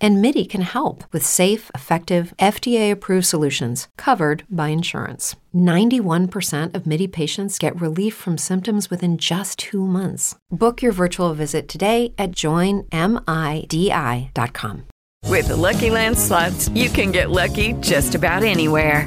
And MIDI can help with safe, effective, FDA approved solutions covered by insurance. 91% of MIDI patients get relief from symptoms within just two months. Book your virtual visit today at joinmidi.com. With the Lucky Land slots, you can get lucky just about anywhere.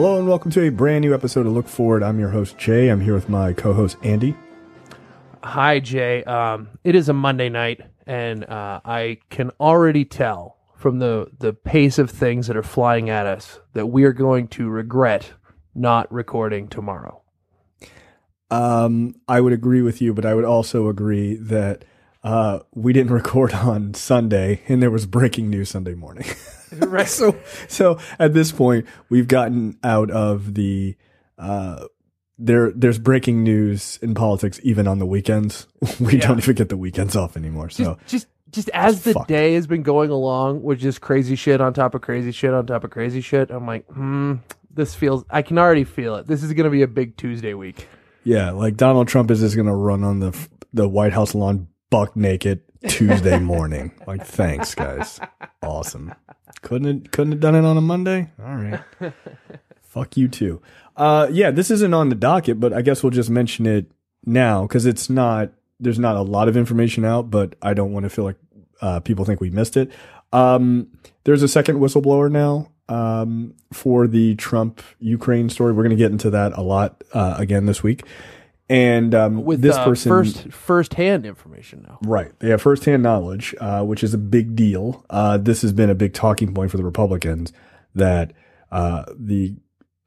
Hello and welcome to a brand new episode of Look Forward. I'm your host Jay. I'm here with my co-host Andy. Hi, Jay. Um, it is a Monday night, and uh, I can already tell from the, the pace of things that are flying at us that we are going to regret not recording tomorrow. Um, I would agree with you, but I would also agree that uh, we didn't record on Sunday, and there was breaking news Sunday morning. Right. so, so at this point, we've gotten out of the uh, there. There's breaking news in politics even on the weekends. We Yeah. don't even get the weekends off anymore. So Just, just, just as the fucked. day has been going along with just crazy shit on top of crazy shit on top of crazy shit, I'm like, hmm, this feels. I can already feel it. This is going to be a big Tuesday week. Yeah, like Donald Trump is just going to run on the the White House lawn buck naked Tuesday morning. like, thanks, guys. Awesome. Couldn't have, couldn't have done it on a Monday. All right. Fuck you too. Uh, yeah, this isn't on the docket, but I guess we'll just mention it now because it's not. There's not a lot of information out, but I don't want to feel like uh, people think we missed it. Um, there's a second whistleblower now um, for the Trump Ukraine story. We're going to get into that a lot uh, again this week. And um, With this uh, person, first first hand information now. right? They have firsthand knowledge, uh, which is a big deal. Uh, this has been a big talking point for the Republicans that uh, the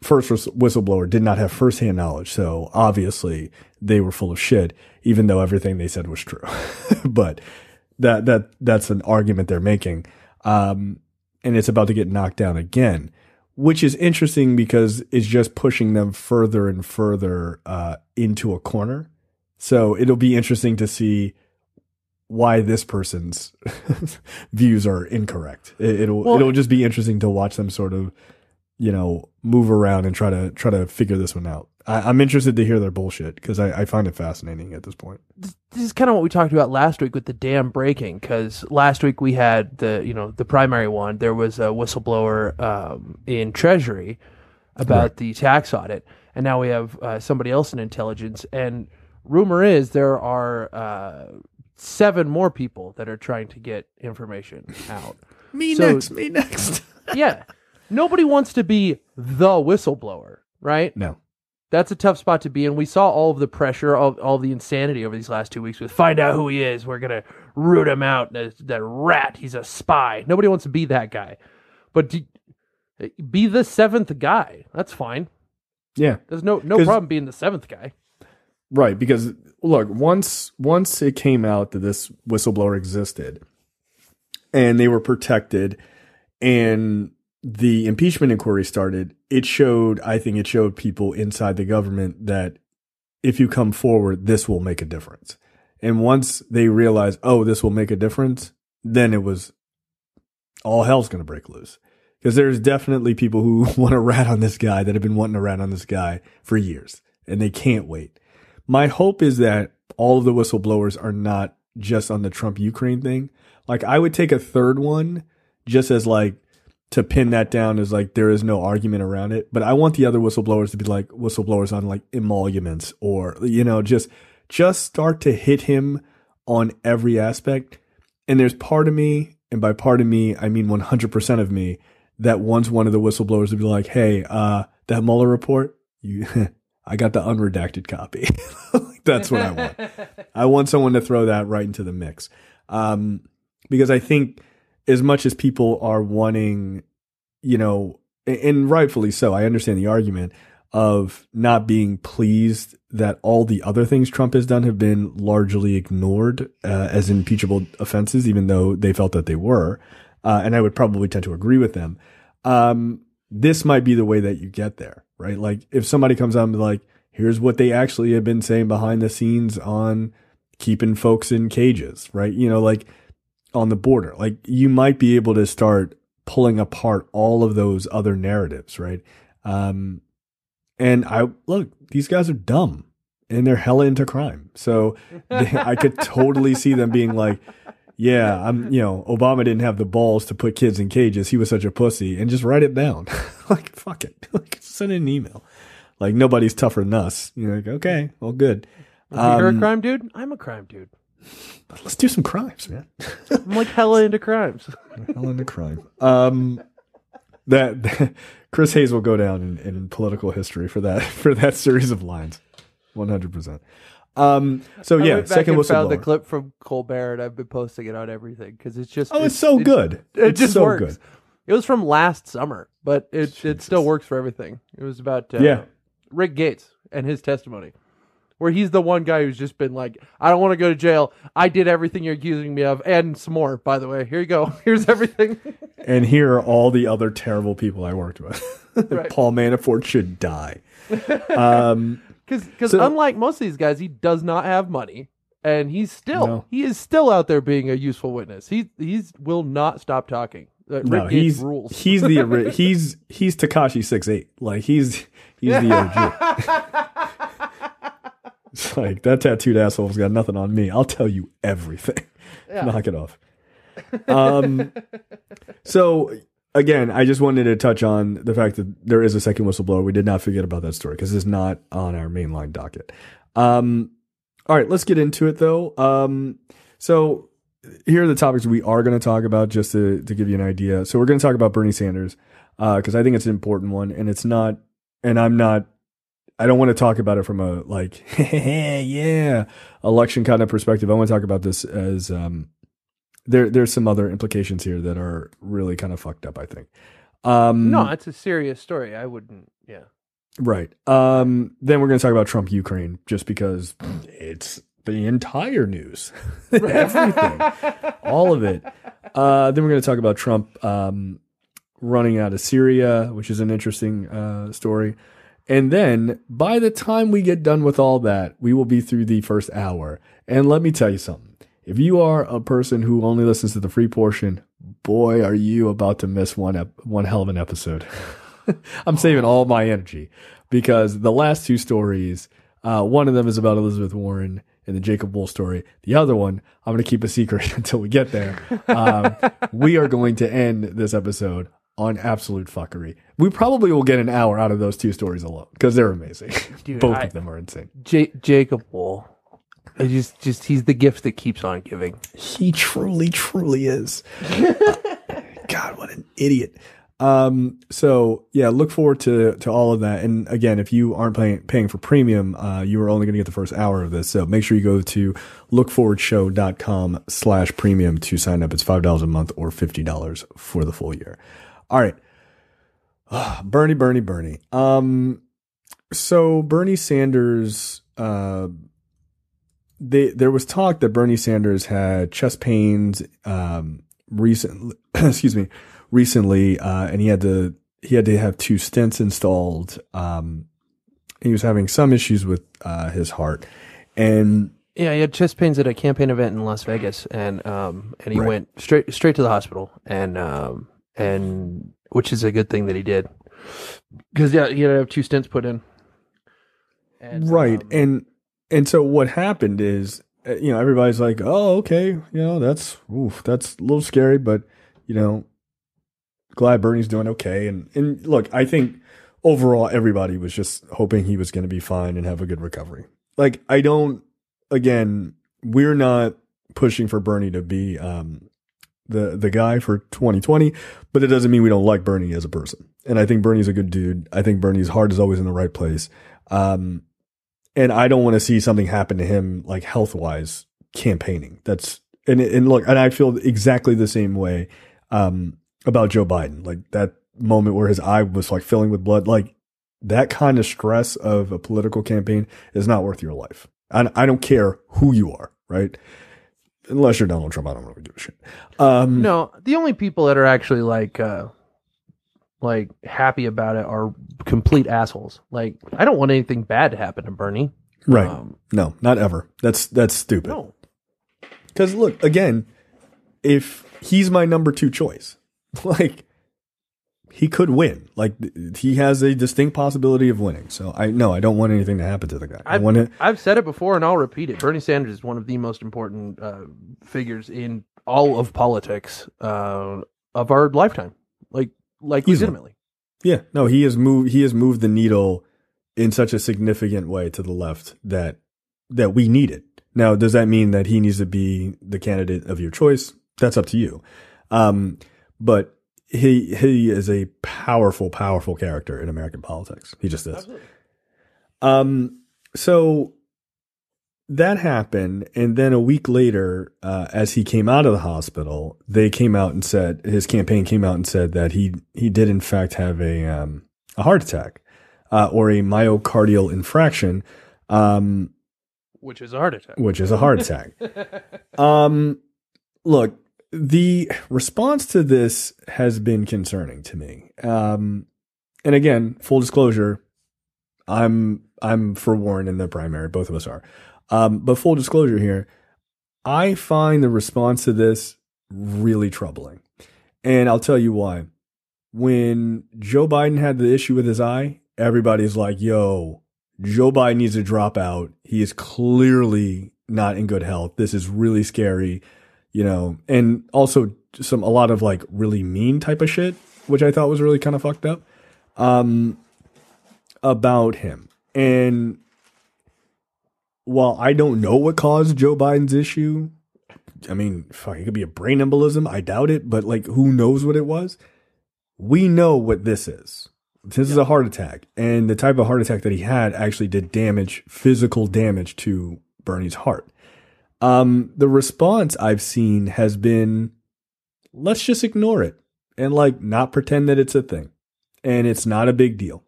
first whistleblower did not have firsthand knowledge. So obviously they were full of shit, even though everything they said was true. but that that that's an argument they're making, um, and it's about to get knocked down again, which is interesting because it's just pushing them further and further uh, into a corner. So it'll be interesting to see why this person's views are incorrect. It, it'll Well- it'll just be interesting to watch them sort of, you know, move around and try to try to figure this one out. I, I'm interested to hear their bullshit because I, I find it fascinating at this point. this is kind of what we talked about last week with the dam breaking because last week we had the you know the primary one there was a whistleblower um, in treasury about Right. the tax audit and now we have uh, somebody else in intelligence and rumor is there are uh, seven more people that are trying to get information out Me So- next. Me next. yeah nobody wants to be the whistleblower right no. that's a tough spot to be in. We saw all of the pressure, all, all the insanity over these last two weeks with find out who he is. We're going to root him out. That, that rat, he's a spy. Nobody wants to be that guy. But do, be the seventh guy. That's fine. Yeah. There's no, no problem being the seventh guy. Right, because look, once once it came out that this whistleblower existed and they were protected and the impeachment inquiry started, it showed I think it showed people inside the government that if you come forward, this will make a difference. And once they realized, oh, this will make a difference, then it was all hell's going to break loose. Because there's definitely people who want to rat on this guy that have been wanting to rat on this guy for years and they can't wait. My hope is that all of the whistleblowers are not just on the Trump Ukraine thing. Like I would take a third one just as like to pin that down is like there is no argument around it. But I want the other whistleblowers to be like whistleblowers on like emoluments or you know just just start to hit him on every aspect. And there's part of me, and by part of me I mean 100% of me that wants one of the whistleblowers to be like, "Hey, uh, that Mueller report, you I got the unredacted copy. That's what I want. I want someone to throw that right into the mix. Um, because I think as much as people are wanting, you know, and rightfully so, I understand the argument of not being pleased that all the other things Trump has done have been largely ignored uh, as impeachable offenses, even though they felt that they were. Uh, and I would probably tend to agree with them. Um, this might be the way that you get there, right? Like if somebody comes out and like, here's what they actually have been saying behind the scenes on keeping folks in cages, right? You know, like on the border, like you might be able to start pulling apart all of those other narratives, right? Um, and I look, these guys are dumb and they're hella into crime. So they, I could totally see them being like, yeah, I'm, you know, Obama didn't have the balls to put kids in cages. He was such a pussy and just write it down. like, fuck it. Like, send an email. Like, nobody's tougher than us. You're like, okay, well, good. If you're a Um, crime dude, I'm a crime dude. Let's do some crimes, man. I'm like hella into crimes. hell into crime. Um, that, Chris Hayes will go down in, in political history for that for that series of lines, one hundred percent. Um, so I yeah, went back second and found the clip from Colbert, and I've been posting it on everything because it's just Oh, it's so it- good. It, It's just so works. good. It was from last summer, but it it still works for everything. It was about uh, Yeah. Rick Gates and his testimony, where he's the one guy who's just been like, "I don't want to go to jail. I did everything you're accusing me of, and some more. By the way, here you go. Here's everything." And here are all the other terrible people I worked with. Right. Paul Manafort should die. Um, Because So- unlike most of these guys, he does not have money, and he's still No. he is still out there being a useful witness. He he's will not stop talking. Uh, no, he's rules. he's the he's he's Tekashi six eight. Like he's he's the OG. It's like that tattooed asshole's got nothing on me. I'll tell you everything. Knock it off. Um. so again, I just wanted to touch on the fact that there is a second whistleblower. We did not forget about that story because it's not on our mainline docket. Um. All right, let's get into it though. Um. So here are the topics we are going to talk about just to, to give you an idea. So we're going to talk about Bernie Sanders because I think it's an important one, and it's not. And I'm not. I don't want to talk about it from a like, yeah, election kind of perspective. I want to talk about this as um, there. There's some other implications here that are really kind of fucked up. I think. Um, no, it's a serious story. I wouldn't. Yeah. Right. Um, then we're going to talk about Trump Ukraine just because it's the entire news, everything, all of it. Uh, then we're going to talk about Trump um, running out of Syria, which is an interesting uh, story. And then by the time we get done with all that, we will be through the first hour. And let me tell you something. If you are a person who only listens to the free portion, boy, are you about to miss one ep- one hell of an episode. I'm saving all my energy because the last two stories, uh, one of them is about Elizabeth Warren and the Jacob Wohl story. The other one, I'm going to keep a secret until we get there. Um, we are going to end this episode on absolute fuckery. We probably will get an hour out of those two stories alone because they're amazing. Dude, Both I- of them are insane. J- Jacob Wohl. I just just he's the gift that keeps on giving. He truly, truly is. God, what an idiot. Um, so yeah, look forward to, to all of that. And again, if you aren't paying, paying for premium, uh, you are only going to get the first hour of this. So make sure you go to lookforwardshow.com slash premium to sign up. It's $5 a month or $50 for the full year. All right. Ah, Bernie, Bernie, Bernie. Um, so Bernie Sanders, uh, they, there was talk that Bernie Sanders had chest pains, um, recently, excuse me, recently, uh, and he had to, he had to have two stents installed. Um, he was having some issues with, uh, his heart and Yeah, he had chest pains at a campaign event in Las Vegas, and um, and he Right. went straight straight to the hospital, and um, and which is a good thing that he did, because yeah, he had to have two stints put in. And, right. um, and and so what happened is uh, you know everybody's like oh okay you know that's oof, that's a little scary but you know glad bernie's doing okay. And and look i think overall everybody was just hoping he was going to be fine and have a good recovery. Like i don't again we're not pushing for bernie to be um the the guy for 2020 but it doesn't mean we don't like bernie as a person and i think bernie's a good dude i think bernie's heart is always in the right place Um, and I don't want to see something happen to him like health wise campaigning. That's and and look, and I feel exactly the same way um, about Joe Biden. Like that moment where his eye was like filling with blood, like that kind of stress of a political campaign is not worth your life. And I don't care who you are, right? Unless you're Donald Trump, I don't really give a shit. Um, No, the only people that are actually like uh like happy about it are complete assholes. Like I don't want anything bad to happen to Bernie. right? Um, no, not ever. That's that's stupid. no. Because look, again, if he's my number two choice, like he could win. Like he has a distinct possibility of winning. So I no, I don't want anything to happen to the guy. I I've, want to. I've said it before and I'll repeat it. Bernie Sanders is one of the most important uh, figures in all of politics uh, of our lifetime. Like like Easily. legitimately. Yeah, no, he has moved. He has moved the needle in such a significant way to the left that that we need it. Now, does that mean that he needs to be the candidate of your choice? That's up to you. Um, but he he is a powerful, powerful character in American politics. He just is. Um, so that happened, and then a week later, uh, as he came out of the hospital, they came out and said his campaign came out and said that he he did in fact have a um, a heart attack uh, or a myocardial infraction, um, Which is a heart attack. which is a heart attack. um, look, the response to this has been concerning to me. Um, and again, full disclosure, I'm I'm for Warren in the primary. Both of us are. Um, but full disclosure here, I find the response to this really troubling, and I'll tell you why. When Joe Biden had the issue with his eye, everybody's like, "Yo, Joe Biden needs to drop out. He is clearly not in good health. This is really scary." You know, and also some a lot of like really mean type of shit, which I thought was really kind of fucked up. Um, about him. And while I don't know what caused Joe Biden's issue, I mean, fuck, it could be a brain embolism. I doubt it, but like, who knows what it was? We know what this is. This is a heart attack. And the type of heart attack that he had actually did damage, physical damage to Bernie's heart. Um, the response I've seen has been, let's just ignore it and like not pretend that it's a thing and it's not a big deal.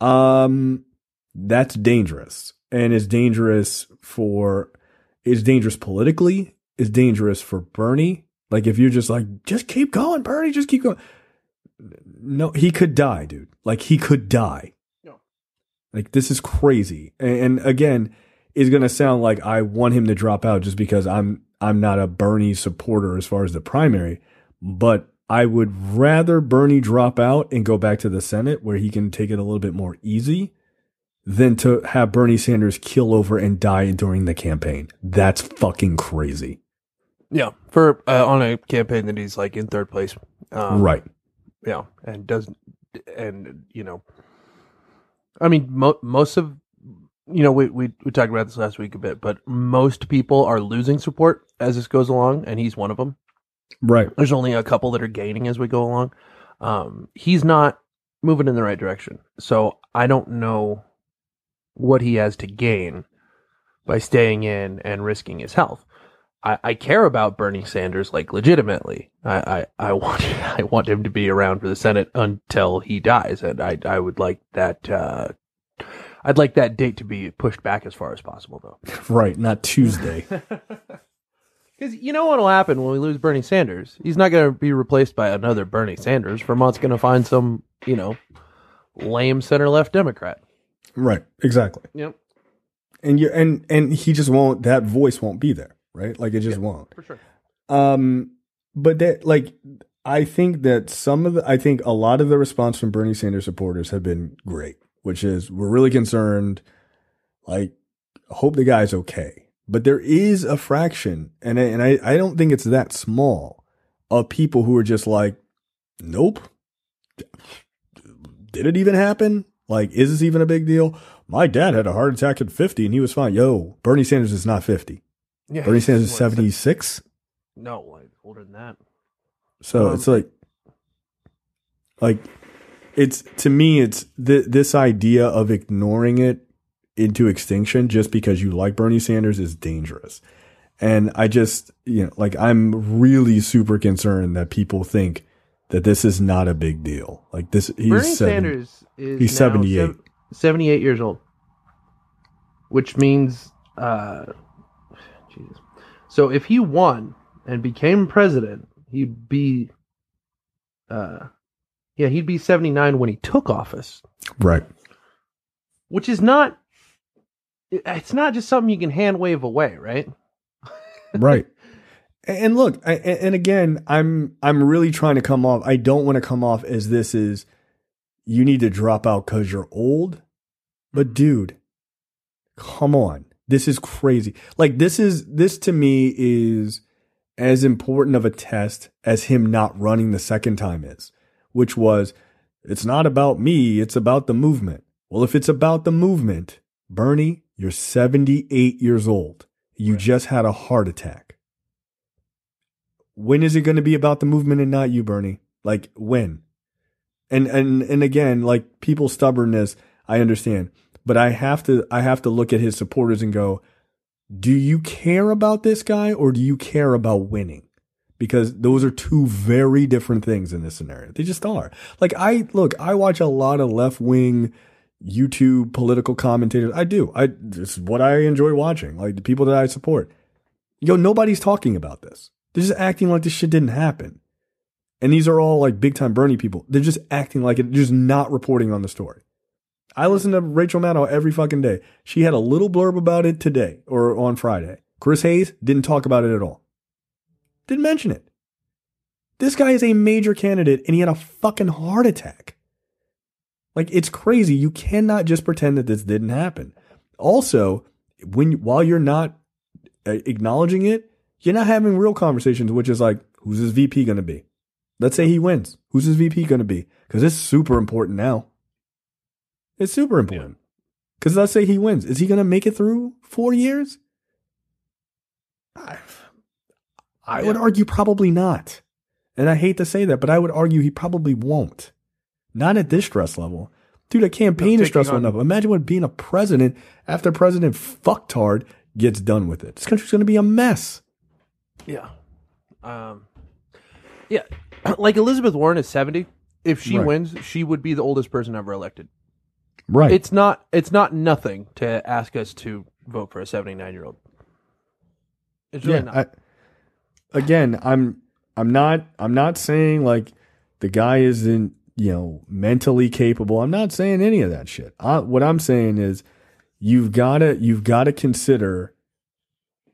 Um, that's dangerous and it's dangerous for, is dangerous politically, It's dangerous for Bernie. Like if you're just like, just keep going, Bernie, just keep going. No, he could die, dude. Like he could die. No. Like this is crazy. And, and again, is going to sound like I want him to drop out just because I'm I'm not a Bernie supporter as far as the primary, but I would rather Bernie drop out and go back to the Senate where he can take it a little bit more easy than to have Bernie Sanders kill over and die during the campaign. That's fucking crazy. Yeah, for uh, on a campaign that he's like in third place. Um, right. Yeah, and doesn't and you know, I mean, mo- most of you know we we we talked about this last week a bit, but most people are losing support as this goes along, and he's one of them. Right. There's only a couple that are gaining as we go along. Um, he's not moving in the right direction, so I don't know what he has to gain by staying in and risking his health. I, I care about Bernie Sanders like legitimately. I, I, I want I want him to be around for the Senate until he dies, and I I would like that. Uh, I'd like that date to be pushed back as far as possible, though. Right. Not Tuesday. Because you know what will happen when we lose Bernie Sanders? He's not going to be replaced by another Bernie Sanders. Vermont's going to find some, you know, lame center left Democrat. right. Exactly. Yep, And you and and he just won't that voice won't be there, right? Like it just won't. for sure. Um, but that like I think that some of the I think a lot of the response from Bernie Sanders supporters have been great, which is we're really concerned, like hope the guy's okay. But there is a fraction, and I, and I I don't think it's that small of people who are just like, nope. Did it even happen? Like, is this even a big deal? My dad had a heart attack at 50 and he was fine. Yo, Bernie Sanders is not 50. Yeah, Bernie Sanders is what, 76. No, like older than that. So Um, it's like, like it's to me, it's th- this idea of ignoring it into extinction just because you like Bernie Sanders is dangerous. And I just, you know, like I'm really super concerned that people think that this is not a big deal. Like this, he's Bernie seven- Sanders is he's 78. sev- 78 years old, which means, uh, Jesus. So if he won and became president, he'd be, uh, yeah, he'd be 79 when he took office, Right. which is not it's not just something you can hand wave away, right? right. And look I, and again i'm i'm really trying to come off i don't want to come off as this is you need to drop out because you're old. But dude come on. This is crazy. Like this is this to me is as important of a test as him not running the second time is which was it's not about me it's about the movement well if it's about the movement bernie you're 78 years old you just had a heart attack. When is it going to be about the movement and not you, Bernie? Like when? And and and again, like people's stubbornness, I understand, but I have to I have to look at his supporters and go, do you care about this guy or do you care about winning? Because those are two very different things in this scenario. They just are. Like I look, I watch a lot of left wing YouTube political commentators. I do. I this is what I enjoy watching. Like the people that I support. Yo, nobody's talking about this. They're just acting like this shit didn't happen. And these are all like big time Bernie people. They're just acting like it, just not reporting on the story. I listen to Rachel Maddow every fucking day. She had a little blurb about it today or on Friday. Chris Hayes didn't talk about it at all. Didn't mention it. This guy is a major candidate and he had a fucking heart attack. Like it's crazy. You cannot just pretend that this didn't happen. Also, when while you're not uh, acknowledging it, you're not having real conversations, which is like, who's his VP going to be? Let's say he wins. Who's his VP going to be? Because it's super important now. It's super important. Because let's say he wins. Is he going to make it through four years? I, I would argue probably not. And I hate to say that, but I would argue he probably won't. Not at this stress level. Dude, a campaign No, is stressful on- enough. Imagine what being a president after President Fucktard gets done with it. This country's going to be a mess. Yeah. Um, yeah. Like Elizabeth Warren is 70. If she Right. wins, she would be the oldest person ever elected. Right. It's not it's not nothing to ask us to vote for a 79 year old. It's really yeah. not. I, again, I'm I'm not I'm not saying like the guy isn't you know mentally capable. I'm not saying any of that shit. I, what I'm saying is you've got to you've got to consider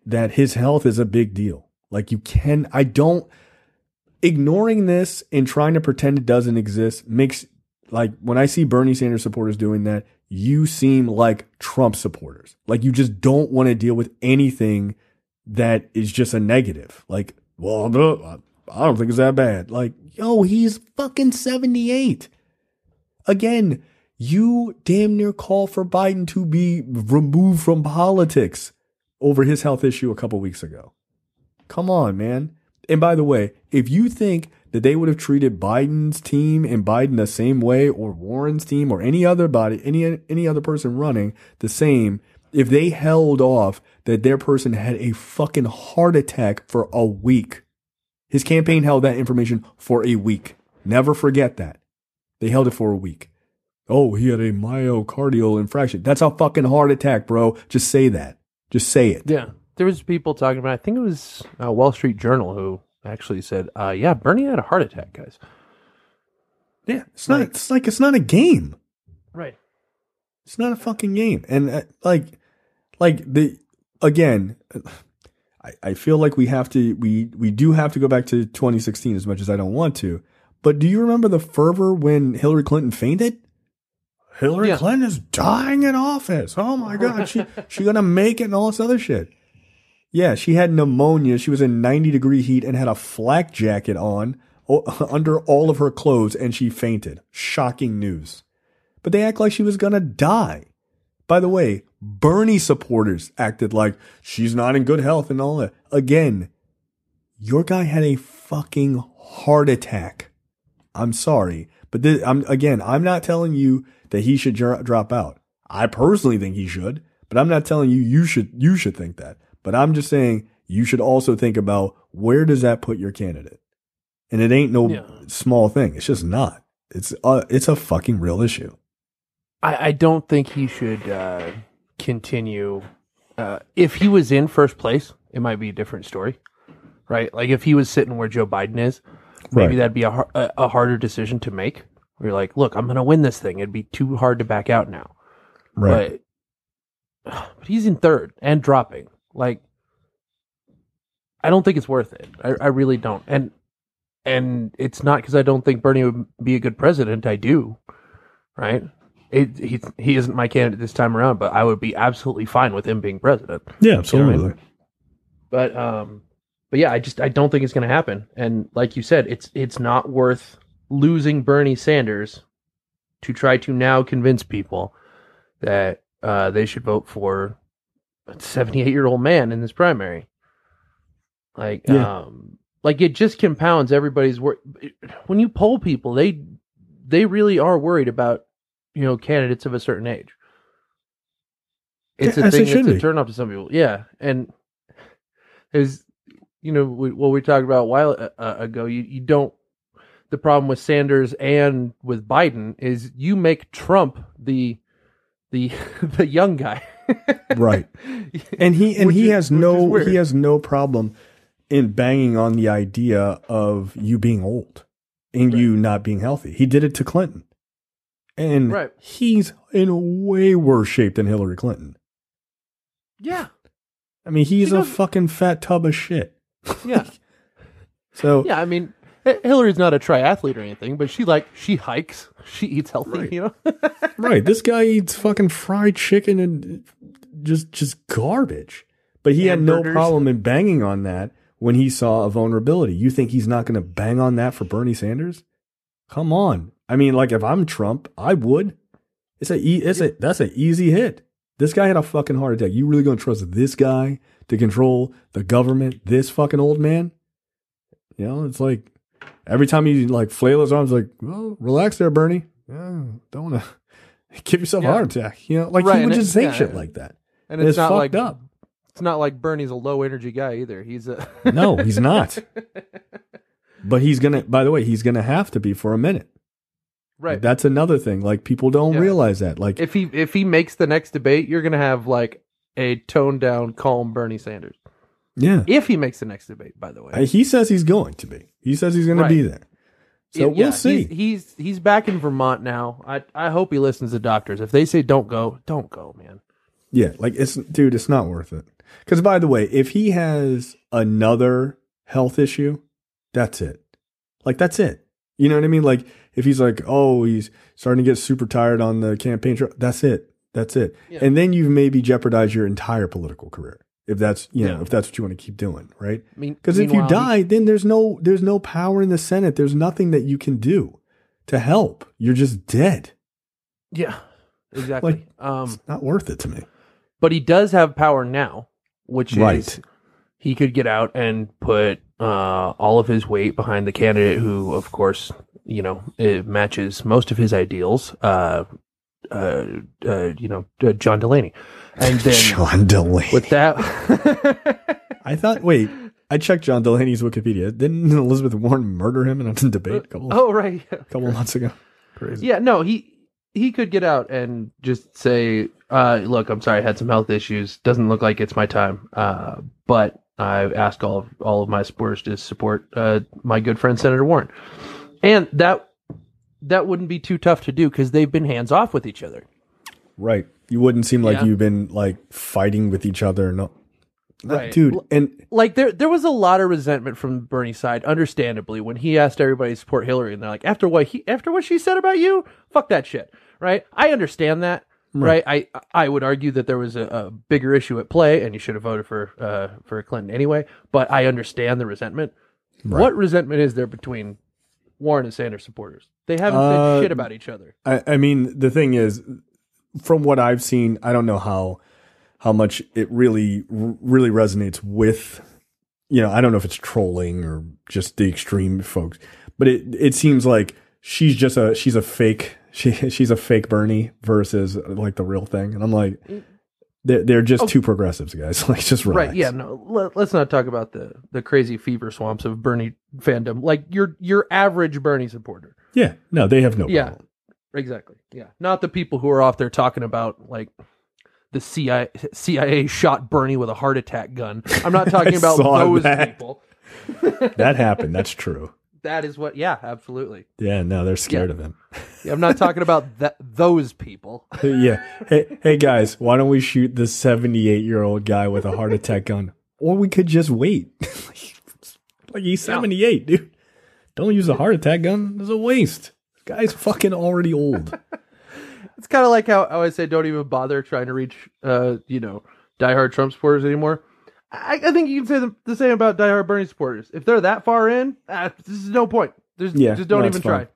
that his health is a big deal. Like you can I don't ignoring this and trying to pretend it doesn't exist makes like when I see Bernie Sanders supporters doing that, you seem like Trump supporters. Like you just don't want to deal with anything that is just a negative. Like, well, I don't think it's that bad. Like, yo, he's fucking 78. Again, you damn near call for Biden to be removed from politics over his health issue a couple weeks ago. Come on, man. And by the way, if you think that they would have treated Biden's team and Biden the same way or Warren's team or any other body, any any other person running the same, if they held off that their person had a fucking heart attack for a week. His campaign held that information for a week. Never forget that. They held it for a week. Oh, he had a myocardial infraction. That's a fucking heart attack, bro. Just say that. Just say it. yeah. There was people talking about I think it was uh, Wall Street Journal who actually said, uh, yeah, Bernie had a heart attack, guys. Yeah, it's not. It's like it's not a game. Right. It's not a fucking game. And uh, like, like the again, I, I feel like we have to we we do have to go back to 2016 as much as I don't want to. But do you remember the fervor when Hillary Clinton fainted? Hillary Yeah. Clinton is dying in office. Oh my god, she she gonna make it and all this other shit. Yeah, she had pneumonia. She was in 90 degree heat and had a flak jacket on o- under all of her clothes and she fainted. Shocking news. But they act like she was gonna die. By the way, Bernie supporters acted like she's not in good health and all that. Again, your guy had a fucking heart attack. I'm sorry, But this, I'm again, I'm not telling you that he should drop out. I personally think he should, but I'm not telling you you should you should think that. But I'm just saying you should also think about where does that put your candidate? And it ain't no Yeah. small thing. It's just not. It's a, it's a fucking real issue. I, I don't think he should uh, continue. Uh, if he was in first place, it might be a different story, right? Like if he was sitting where Joe Biden is, maybe Right. that'd be a, a, harder decision to make. Where you're like, look, I'm going to win this thing. It'd be too hard to back out now. Right. But, but he's in third and dropping. Like, I don't think it's worth it. I, I really don't. And and it's not because I don't think Bernie would be a good president. I do, right? It, he he isn't my candidate this time around, but I would be absolutely fine with him being president. yeah, absolutely. But um, but yeah, I just I don't think it's going to happen. And like you said, it's it's not worth losing Bernie Sanders to try to now convince people that uh, they should vote for a 78 year old man in this primary. Like Yeah. um, like it just compounds everybody's work. When you poll people, they they really are worried about you know candidates of a certain age. It's Yeah, a thing that's a turn off to some people. Yeah, and there's you know we, what we talked about a while uh, ago. You you don't. The problem with Sanders and with Biden is you make Trump the the the young guy. right. And he and Which he is- has no he has no problem in banging on the idea of you being old and you not being healthy. He did it to Clinton. And Right. he's in a way worse shape than Hillary Clinton. Yeah, I mean, he's He a fucking fat tub of shit. yeah, So yeah. I mean, Hillary's not a triathlete or anything, but she like she hikes, she eats healthy. Right. You know, right, this guy eats fucking fried chicken and just just garbage. But he had no Hamburgers. problem in banging on that when he saw a vulnerability. You think he's not going to bang on that for Bernie Sanders? Come on. I mean, like if I'm Trump, I would. It's a it's a that's an easy hit. This guy had a fucking heart attack. You really going to trust this guy to control the government? This fucking old man? You know, it's like every time he like flail his arms, like, well, relax there, Bernie. Yeah, don't want to give yourself a heart attack. You know, like Right, he would just say yeah. shit like that. and And it's, it's not fucked like up. It's not like Bernie's a low energy guy either. He's a No, he's not. but he's gonna. By the way, he's gonna have to be for a minute. Right. That's another thing. Like people don't Yeah. realize that. Like if he if he makes the next debate, you're gonna have like a toned down, calm Bernie Sanders. yeah, If he makes the next debate, by the way. Uh, he says he's going to be. He says he's gonna Right. be there. So Yeah, we'll see. He's, he's he's back in Vermont now. I I hope he listens to doctors. If they say don't go, don't go, man. Yeah, like it's dude, it's not worth it. Because by the way, if he has another health issue, that's it. Like that's it. You know what I mean? Like if he's like, oh, he's starting to get super tired on the campaign trail, that's it. That's it. Yeah. And then you've maybe jeopardized your entire political career if that's you know Yeah. if that's what you want to keep doing, right? Because if you die, then there's no there's no power in the Senate. There's nothing that you can do to help. You're just dead. yeah, exactly. Like- um, It's not worth it to me. but he does have power now, which Right. is he could get out and put uh, all of his weight behind the candidate who, of course, you know, it matches most of his ideals. Uh, uh, uh, you know, uh, John Delaney, and then John Delaney. with that, I thought, wait, I checked John Delaney's Wikipedia. Didn't Elizabeth Warren murder him in a debate a couple, oh right, a couple months ago? Crazy. Yeah, no, he he could get out and just say, uh, "Look, I'm sorry, I had some health issues. Doesn't look like it's my time." Uh, but I ask all of all of my supporters to support uh, my good friend Senator Warren, and that that wouldn't be too tough to do because they've been hands off with each other. Right. You wouldn't seem like Yeah. you've been like fighting with each other. No. Right. Dude, and Like there there was a lot of resentment from Bernie's side, understandably, when he asked everybody to support Hillary, and they're like, "After what he after what she said about you, fuck that shit." Right? I understand that. Right. I I would argue that there was a, a bigger issue at play, and you should have voted for uh for Clinton anyway. But I understand the resentment. What resentment is there between Warren and Sanders supporters? They haven't Uh, said shit about each other. I, I mean, the thing is, from what I've seen, I don't know how how much it really really resonates with. You know, I don't know if it's trolling or just the extreme folks, but it it seems like she's just a she's a fake she she's a fake Bernie versus like the real thing, and I'm like, they're they're just oh. two progressives, guys. Like just relax. Oh. Right? Yeah. No. Let, let's not talk about the the crazy fever swamps of Bernie fandom. Like your your average Bernie supporter. yeah. No, they have no Yeah. problem. Exactly. Yeah. Not the people who are off there talking about like the CIA, CIA shot Bernie with a heart attack gun. I'm not talking about those that. people. That happened. That's true. That is what. Yeah. Absolutely. Yeah. No, they're scared Yeah. of him. Yeah, I'm not talking about that those people. yeah. Hey, hey guys, why don't we shoot the 78 year old guy with a heart attack gun? Or we could just wait. like he's 78, dude. Don't use a heart attack gun. It's a waste. This guy's fucking already old. It's kind of like how, how I say don't even bother trying to reach, uh, you know, diehard Trump supporters anymore. I, I think you can say the, the same about diehard Bernie supporters. If they're that far in, uh, this is no point. There's, Yeah, just don't no, even try.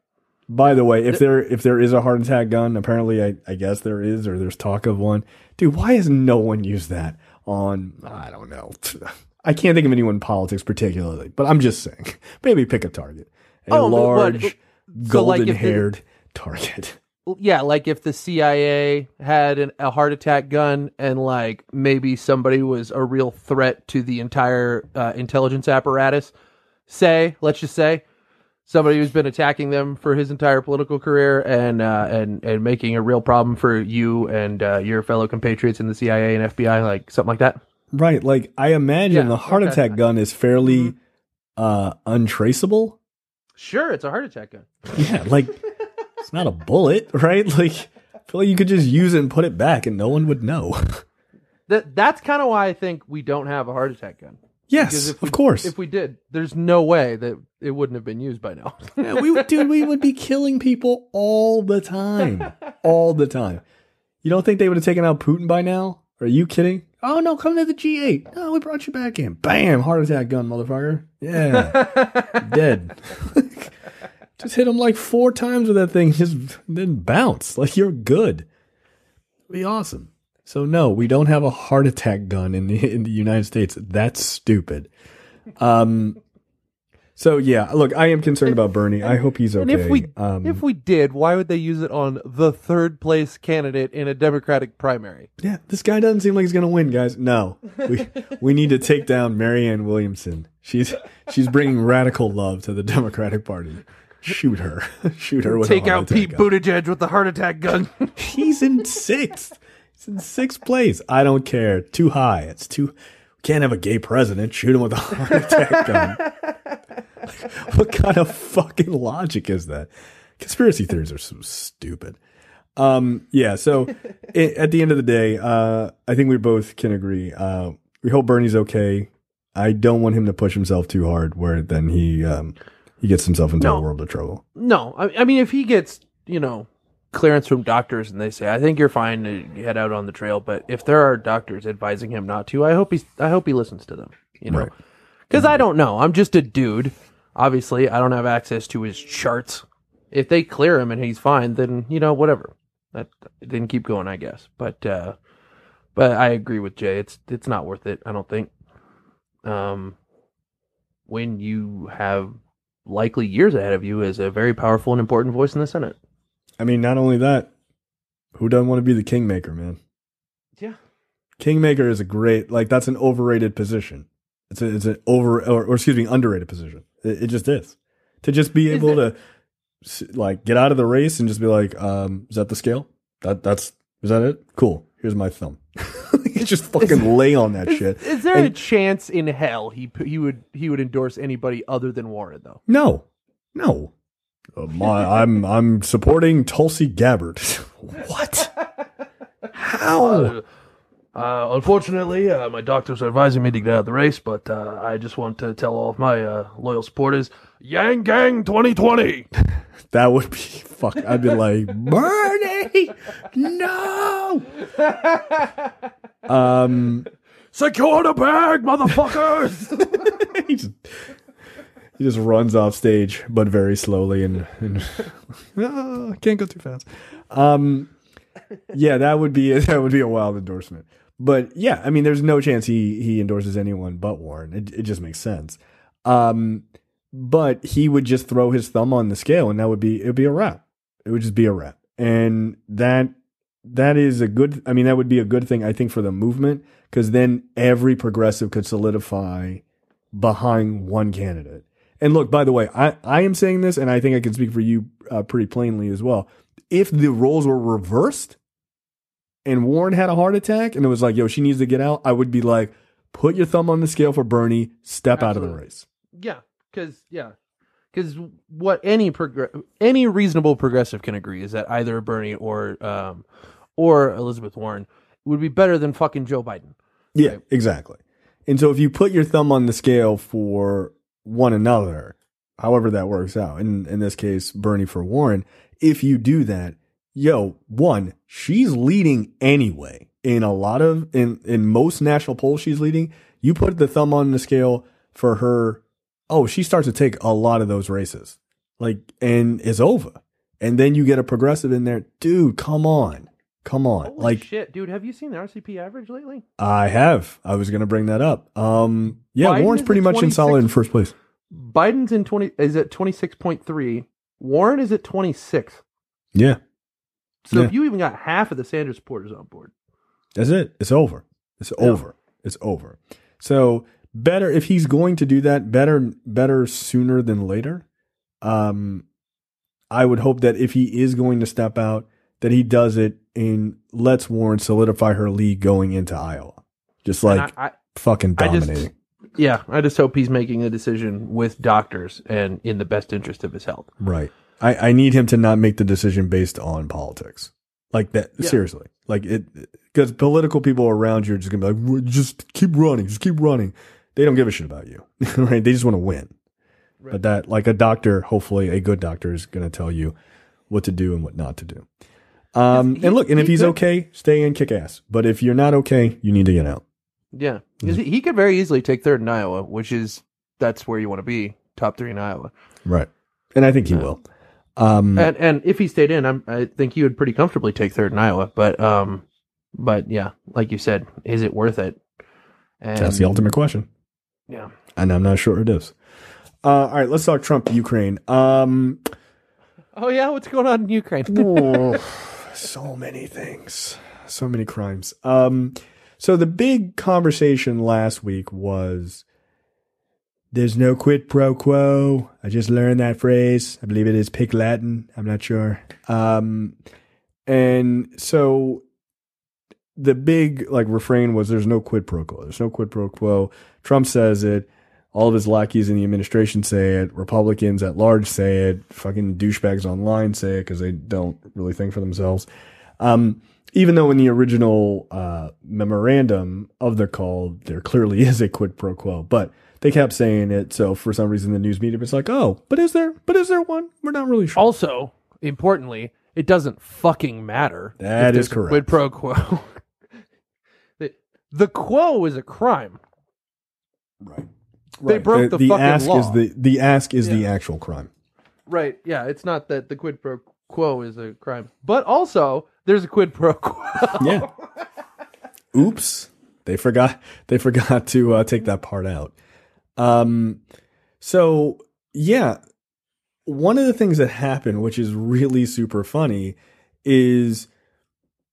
By the way, if there if there is a heart attack gun, apparently I, I guess there is, or there's talk of one. Dude, why has no one used that on I don't know. I can't think of anyone in politics particularly, but I'm just saying. Maybe pick a target. A Oh, large so, golden the- haired target. Yeah, like if the CIA had an, a heart attack gun and like maybe somebody was a real threat to the entire uh, intelligence apparatus. Say, let's just say, somebody who's been attacking them for his entire political career and uh, and and making a real problem for you and uh, your fellow compatriots in the CIA and FBI, like something like that. Right. Like I imagine Yeah, the heart okay. attack gun is fairly uh untraceable. Sure, it's a heart attack gun. Yeah, like it's not a bullet, right? Like I feel like you could just use it and put it back and no one would know. That that's kind of why I think we don't have a heart attack gun. yes, of we, course. if we did, there's no way that it wouldn't have been used by now. Yeah, we would, dude, we would be killing people all the time, all the time. You don't think they would have taken out Putin by now? Are you kidding? Oh no, come to the G8. No, we brought you back in. Bam, heart attack gun, motherfucker. Yeah, dead. Just hit him like four times with that thing, just then bounce. Like you're good. Be awesome. So no, we don't have a heart attack gun in the in the United States. That's stupid. Um. So yeah, look, I am concerned about Bernie. I hope he's okay. And if we um, if we did, why would they use it on the third place candidate in a Democratic primary? yeah, this guy doesn't seem like he's gonna win, guys. No, we we need to take down Marianne Williamson. She's she's bringing radical love to the Democratic Party. Shoot her, shoot her with a Take out Pete gun. Buttigieg with the heart attack gun. He's in sixth. He's in sixth place. I don't care. Too high. It's too. Can't have a gay president. Shoot him with a heart attack gun. what kind of fucking logic is that? Conspiracy theories are so stupid. Um, yeah. So i at the end of the day, uh, I think we both can agree. Uh, we hope Bernie's okay. I don't want him to push himself too hard, where then he um, he gets himself into No. a world of trouble. no, I, I mean if he gets you know clearance from doctors and they say I think you're fine to head out on the trail, but if there are doctors advising him not to, I hope he's I hope he listens to them. You know, Right. because I don't know. I'm just a dude. Obviously, I don't have access to his charts. If they clear him and he's fine, then you know whatever. That then keep going, I guess. But uh but I agree with Jay. It's it's not worth it. I don't think. Um, when you have likely years ahead of you as a very powerful and important voice in the Senate. I mean, not only that, who doesn't want to be the kingmaker, man? Yeah. Kingmaker is a great, like, that's an overrated position. It's a, it's an over, or, or excuse me, underrated position. It, it just is. To just be able to, like, get out of the race and just be like, um, is that the scale? That, that's, is that it? Cool. Here's my thumb. you just fucking lay on that shit. Is there a chance in hell he he would he would endorse anybody other than Warren though? No, no. Uh, my, I'm, I'm supporting Tulsi Gabbard. what? How? Uh, unfortunately, uh, my doctors are advising me to get out of the race, but uh, I just want to tell all of my uh, loyal supporters, Yang Gang 2020. That would be fuck. I'd be like, Bernie, no. Um, Secure the bag, motherfuckers! he just he just runs off stage, but very slowly and, and Ah, can't go too fast. Um, yeah, that would be that would be a wild endorsement. But yeah, I mean, there's no chance he he endorses anyone but Warren. It it just makes sense. Um, but he would just throw his thumb on the scale and that would be it would be a wrap. It would just be a wrap. And that that is a good I mean that would be a good thing I think for the movement cuz then every progressive could solidify behind one candidate. And look, by the way, I I am saying this and I think I can speak for you uh, pretty plainly as well. If the roles were reversed and Warren had a heart attack and it was like, "Yo, she needs to get out." I would be like, "Put your thumb on the scale for Bernie, step out of the race." Yeah, because yeah, because what any progr- any reasonable progressive can agree is that either Bernie or um or Elizabeth Warren would be better than fucking Joe Biden. Yeah, Right. exactly. And so if you put your thumb on the scale for one another, however that works out, in in this case, Bernie for Warren, if you do that, yo, one, she's leading anyway. In a lot of in in most national polls she's leading. You put the thumb on the scale for her, oh, she starts to take a lot of those races. Like and it's over. And then you get a progressive in there. Dude, come on. Come on. Holy like shit, dude! Have you seen the RCP average lately? I have. I was going to bring that up. Um, yeah, Biden Warren's pretty much in solid in first place. Biden's in twenty is at twenty six point three. Warren is at twenty six. Yeah, So Yeah. if you even got half of the Sanders supporters on board, that's it. It's over. It's Yeah. over. It's over. So better if he's going to do that. Better, better sooner than later. Um, I would hope that if he is going to step out, that he does it and lets Warren solidify her lead going into Iowa. Just like I, I, fucking I just- dominating. yeah, I just hope he's making a decision with doctors and in the best interest of his health. Right. I, I need him to not make the decision based on politics. Like that, Yeah. seriously. Like it, because political people around you are just gonna be like, just keep running, just keep running. They don't give a shit about you, right? They just want to win. But that, like a doctor, hopefully a good doctor is gonna tell you what to do and what not to do. Um, He- and look, and if he's could- okay, stay in, kick ass. But if you're not okay, you need to get out. Yeah, 'Cause he could very easily take third in Iowa, which is that's where you want to be, top three in Iowa. Right. And I think he will. Um, And and if he stayed in, I'm, I think he would pretty comfortably take third in Iowa. But um, but yeah, like you said, is it worth it? And, that's the ultimate question. Yeah. and I'm not sure it is. Uh, all right, let's talk Trump Ukraine. Um, Oh yeah, what's going on in Ukraine? so many things, so many crimes. Um, so the big conversation last week was there's no quid pro quo. I just learned that phrase. I believe it is Pig Latin. I'm not sure. Um, and so the big like refrain was there's no quid pro quo. There's no quid pro quo. Trump says it. All of his lackeys in the administration say it. Republicans at large say it. Fucking douchebags online say it because they don't really think for themselves. Um, even though in the original uh, memorandum of the call, there clearly is a quid pro quo, but they kept saying it. So for some reason, the news media was like, "Oh, but is there? But is there one? We're not really sure." also, importantly, it doesn't fucking matter. That is correct. Quid pro quo. the, the quo is a crime. right. They broke the fucking ask law. is the the ask is the actual crime. Right. Yeah. It's not that the quid pro quo is a crime, but also there's a quid pro quo. Yeah. Oops. They forgot they forgot to uh, take that part out. Um so yeah, one of the things that happened which is really super funny is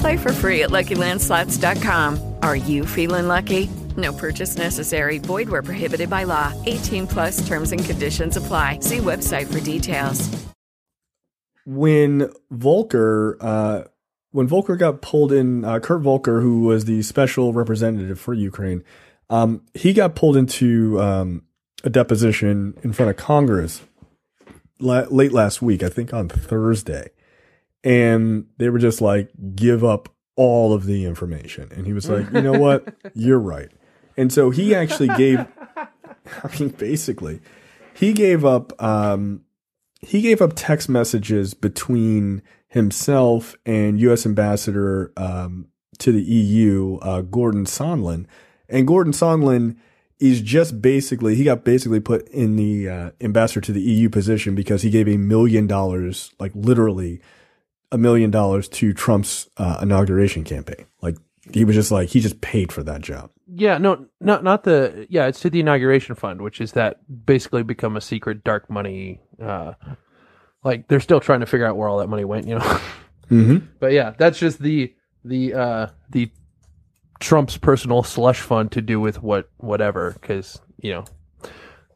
Play for free at LuckyLandSlots.com. Are you feeling lucky? No purchase necessary. Void where prohibited by law. 18 plus terms and conditions apply. See website for details. when Volker uh when Volker got pulled in, uh, Kurt Volker, who was the special representative for Ukraine, um, he got pulled into um, a deposition in front of Congress la- late last week, I think on Thursday, and they were just like, "Give up all of the information," and he was like, "You know what? You're right." And so he actually gave, I mean, basically, he gave up. Um, he gave up text messages between himself and U.S. Ambassador um, to the EU, uh, Gordon Sondland, and Gordon Sondland is just basically he got basically put in the uh, ambassador to the EU position because he gave a million dollars, like literally a million dollars to Trump's uh, inauguration campaign. Like he was just like he just paid for that job. Yeah, no, not not the yeah. It's to the inauguration fund, which is that basically become a secret dark money. Uh, like they're still trying to figure out where all that money went, you know. Mm-hmm. but yeah, that's just the the uh the Trump's personal slush fund to do with what whatever because you know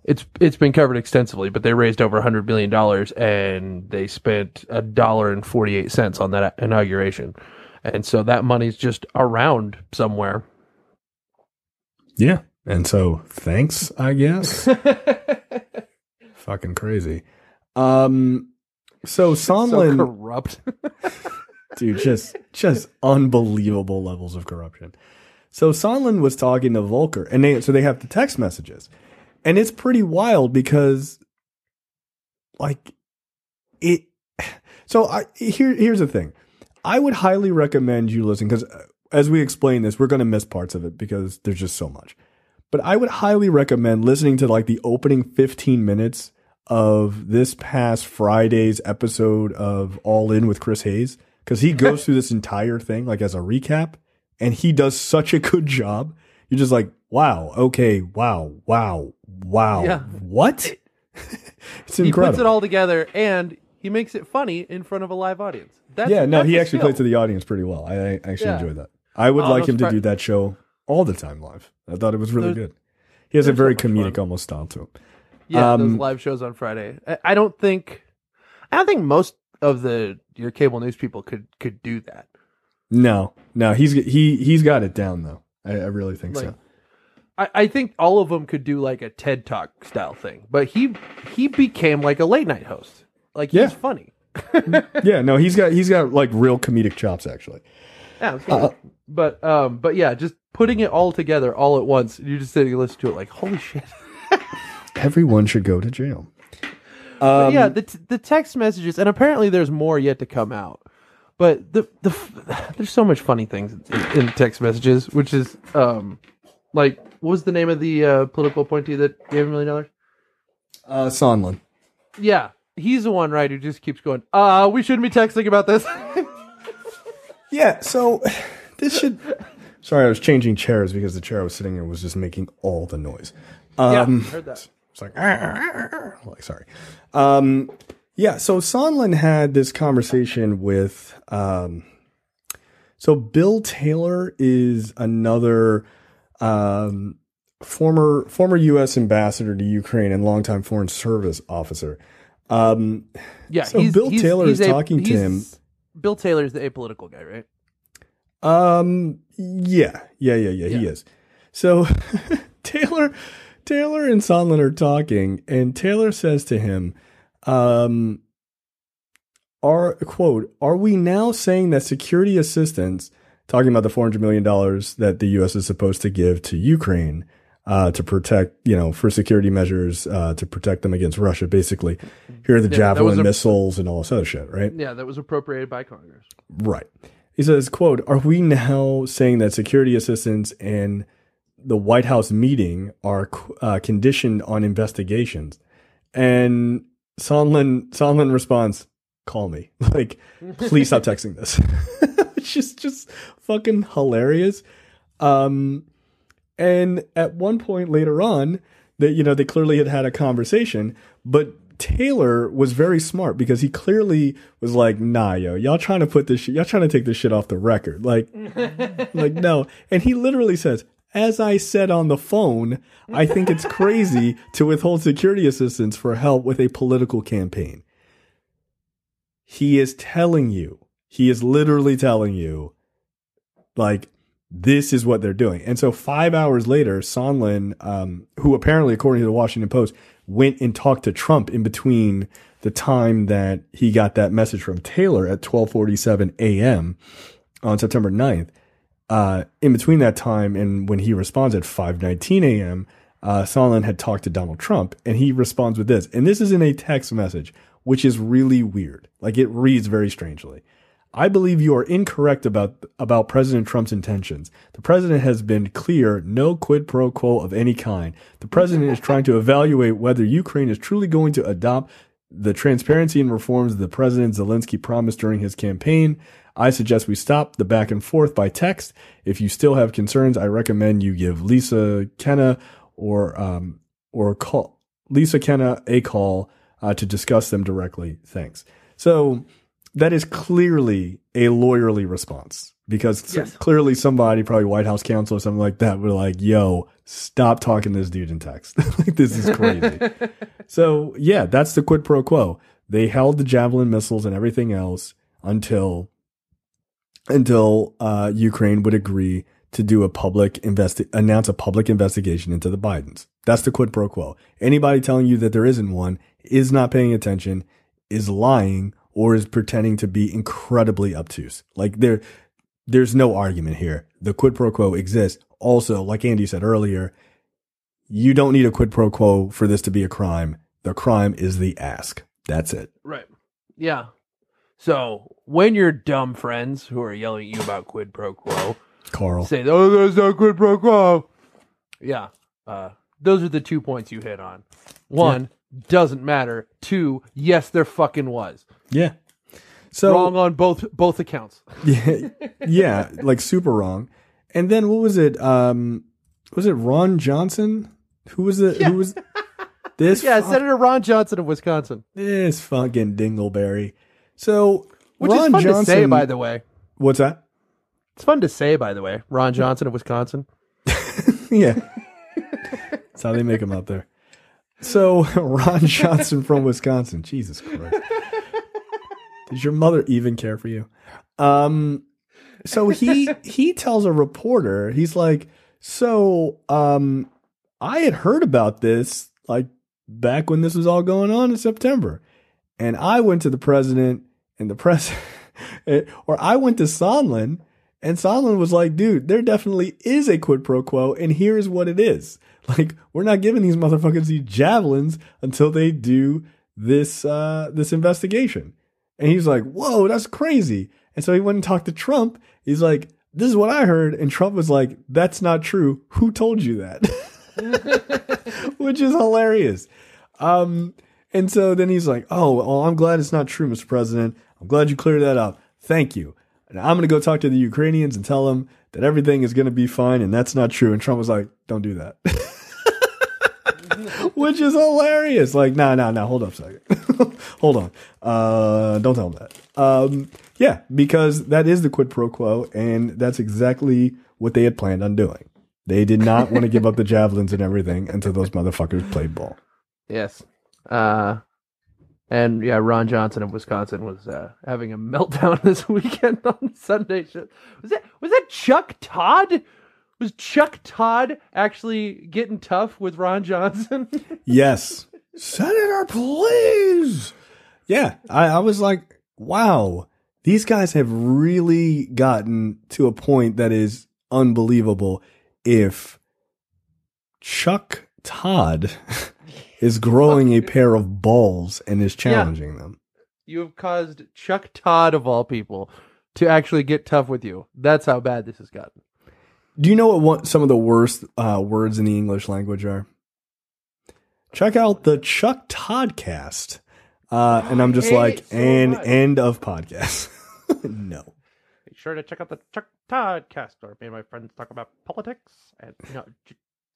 it's it's been covered extensively, but they raised over a hundred billion dollars and they spent a dollar and forty eight cents on that inauguration, and so that money's just around somewhere. Yeah, and so thanks, I guess. Fucking crazy. Um, so So Sondland, corrupt. dude, just just unbelievable levels of corruption. So Sondland was talking to Volker, and they so they have the text messages, and it's pretty wild because, like, it. So I here here's the thing, I would highly recommend you listen because uh, as we explain this, we're going to miss parts of it because there's just so much. But I would highly recommend listening to like the opening 15 minutes of this past Friday's episode of All In with Chris Hayes because he goes through this entire thing like as a recap and he does such a good job. You're just like, wow, okay, wow, wow, wow. Yeah. What? it's incredible. he puts it all together and he makes it funny in front of a live audience. That's, yeah, no, he actually skill. played to the audience pretty well. I, I actually Yeah. enjoyed that. I would Oh, like him to do that show all the time live. I thought it was really Those- good. He has a they're so very comedic fun. almost style to him. Yeah, those Um, live shows on Friday. I, I don't think, I don't think most of the your cable news people could could do that. No, no, he's he he's got it down though. I, I really think Like, so. I, I think all of them could do like a TED Talk style thing, but he he became like a late night host. Like he's Yeah. funny. Yeah, no, he's got he's got like real comedic chops actually. Yeah, absolutely. but um, but yeah, just putting it all together all at once. You just sitting and listen to it like holy shit. Everyone should go to jail. But Um, yeah, the t- the text messages, and apparently there's more yet to come out. But the the f- there's so much funny things in, in text messages, which is um like what was the name of the uh, political appointee that gave a million dollars? Uh, Sondland. Yeah, he's the one, right? Who just keeps going. Uh, we shouldn't be texting about this. Yeah, so this should. Sorry, I was changing chairs because the chair I was sitting in was just making all the noise. Um, yeah, heard that. It's like, like sorry. Um, yeah, so Sondland had this conversation with. Um, so Bill Taylor is another um, former former U.S. ambassador to Ukraine and longtime foreign service officer. Um, Yeah, So Bill Taylor is a- talking to him. Bill Taylor is the apolitical guy, right? Um. Yeah. Yeah. Yeah. Yeah. He is. So Taylor, Taylor and Sondland are talking, and Taylor says to him, "Um, are quote Are we now saying that security assistance, talking about the four hundred million dollars that the U.S. is supposed to give to Ukraine?" Uh, to protect, you know, for security measures, uh, to protect them against Russia, basically. Here are the Yeah, javelin a- missiles and all this other shit, right? Yeah, that was appropriated by Congress. Right. He says, quote, are we now saying that security assistance and the White House meeting are uh, conditioned on investigations? And Sondland, Sondland responds, call me. Like, please stop texting this. it's just, just fucking hilarious. Um, and at one point later on, that you know they clearly had had a conversation, but Taylor was very smart because he clearly was like, "Nah, yo, y'all trying to put this, shit, y'all trying to take this shit off the record." Like, like no. And he literally says, "As I said on the phone, I think it's crazy to withhold security assistance for help with a political campaign." He is telling you He is literally telling you, like, this is what they're doing. And so five hours later, Sondland, um, who apparently, according to the Washington Post, went and talked to Trump in between the time that he got that message from Taylor at 1247 a.m. on September 9th. Uh, in between that time and when he responds at 519 a.m., uh, had talked to Donald Trump and he responds with this. And this is in a text message, which is really weird. Like it reads very strangely. I believe you are incorrect about about President Trump's intentions. The president has been clear, no quid pro quo of any kind. The president is trying to evaluate whether Ukraine is truly going to adopt the transparency and reforms the President Zelensky promised during his campaign. I suggest we stop the back and forth by text. If you still have concerns, I recommend you give Lisa Kenna or um, or call Lisa Kenna a call uh, to discuss them directly. Thanks. So that is clearly a lawyerly response because Yes. clearly somebody, probably White House counsel or something like that, were like, "Yo, stop talking to this dude in text. like this is crazy." so yeah, that's the quid pro quo. They held the javelin missiles and everything else until until uh, Ukraine would agree to do a public investi- announce a public investigation into the Bidens. That's the quid pro quo. Anybody telling you that there isn't one is not paying attention, is lying, or is pretending to be incredibly obtuse. Like there, there's no argument here. The quid pro quo exists. Also, like Andy said earlier, you don't need a quid pro quo for this to be a crime. The crime is the ask. That's it. Right. Yeah. So when your dumb friends who are yelling at you about quid pro quo Carl. say, "Oh, there's no quid pro quo," yeah, uh, those are the two points you hit on. One doesn't matter. Two, yes, there fucking was Yeah. So wrong on both both accounts. yeah, yeah, like super wrong. And then what was it? Um, was it Ron Johnson? Who was it? Who was this? Yeah, fu- Senator Ron Johnson of Wisconsin, this fucking dingleberry. So which Ron is fun Johnson, to say, by the way. what's that? It's fun to say, by the way. Ron Johnson of Wisconsin. Yeah, that's how they make them out there. So Ron Johnson from Wisconsin. Jesus Christ. Does your mother even care for you? Um, so he he tells a reporter, he's like, so um, I had heard about this like back when this was all going on in September, and I went to the president and the press, or I went to Sondland, and Sondland was like, dude, there definitely is a quid pro quo, and here's what it is. Like, we're not giving these motherfuckers these javelins until they do this uh this investigation. And he's like, whoa, that's crazy. And so he went and talked to Trump. He's like, this is what I heard. And Trump was like, that's not true. Who told you that? Which is hilarious. Um, and so then he's like, oh, well, I'm glad it's not true, Mr. President. I'm glad you cleared that up. Thank you. And I'm going to go talk to the Ukrainians and tell them that everything is going to be fine. And that's not true. And Trump was like, don't do that. Which is hilarious. Like, no, no, no, hold up a second. hold on. Uh, don't tell them that. Um, yeah, because that is the quid pro quo. And that's exactly what they had planned on doing. They did not want to give up the javelins and everything until those motherfuckers played ball. Yes. Uh, and yeah, Ron Johnson of Wisconsin was uh, having a meltdown this weekend on Sunday. Was that was that Chuck Todd? Was Chuck Todd actually getting tough with Ron Johnson? Yes. Senator, please. Yeah. I, I was like, wow, these guys have really gotten to a point that is unbelievable. If Chuck Todd is growing a pair of balls and is challenging them. you have caused Chuck Todd of all people to actually get tough with you. That's how bad this has gotten. Do you know what one, some of the worst uh, words in the English language are? Check out the Chuck Toddcast. Uh, and I'm just like, it so and much. end of podcast. no. Be sure to check out the Chuck Todd cast where me and my friends talk about politics and you know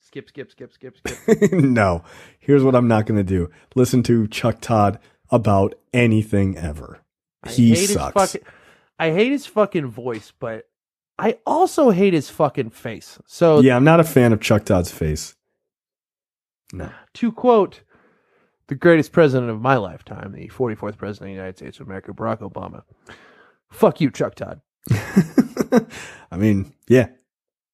skip, skip, skip, skip, skip. no. Here's what I'm not going to do. Listen to Chuck Todd about anything ever. I He sucks. Fucking, I hate his fucking voice, but I also hate his fucking face. So yeah, I'm not a fan of Chuck Todd's face. No. to quote the greatest president of my lifetime, the 44th president of the United States of America, Barack Obama. Fuck you, Chuck Todd. I mean, yeah,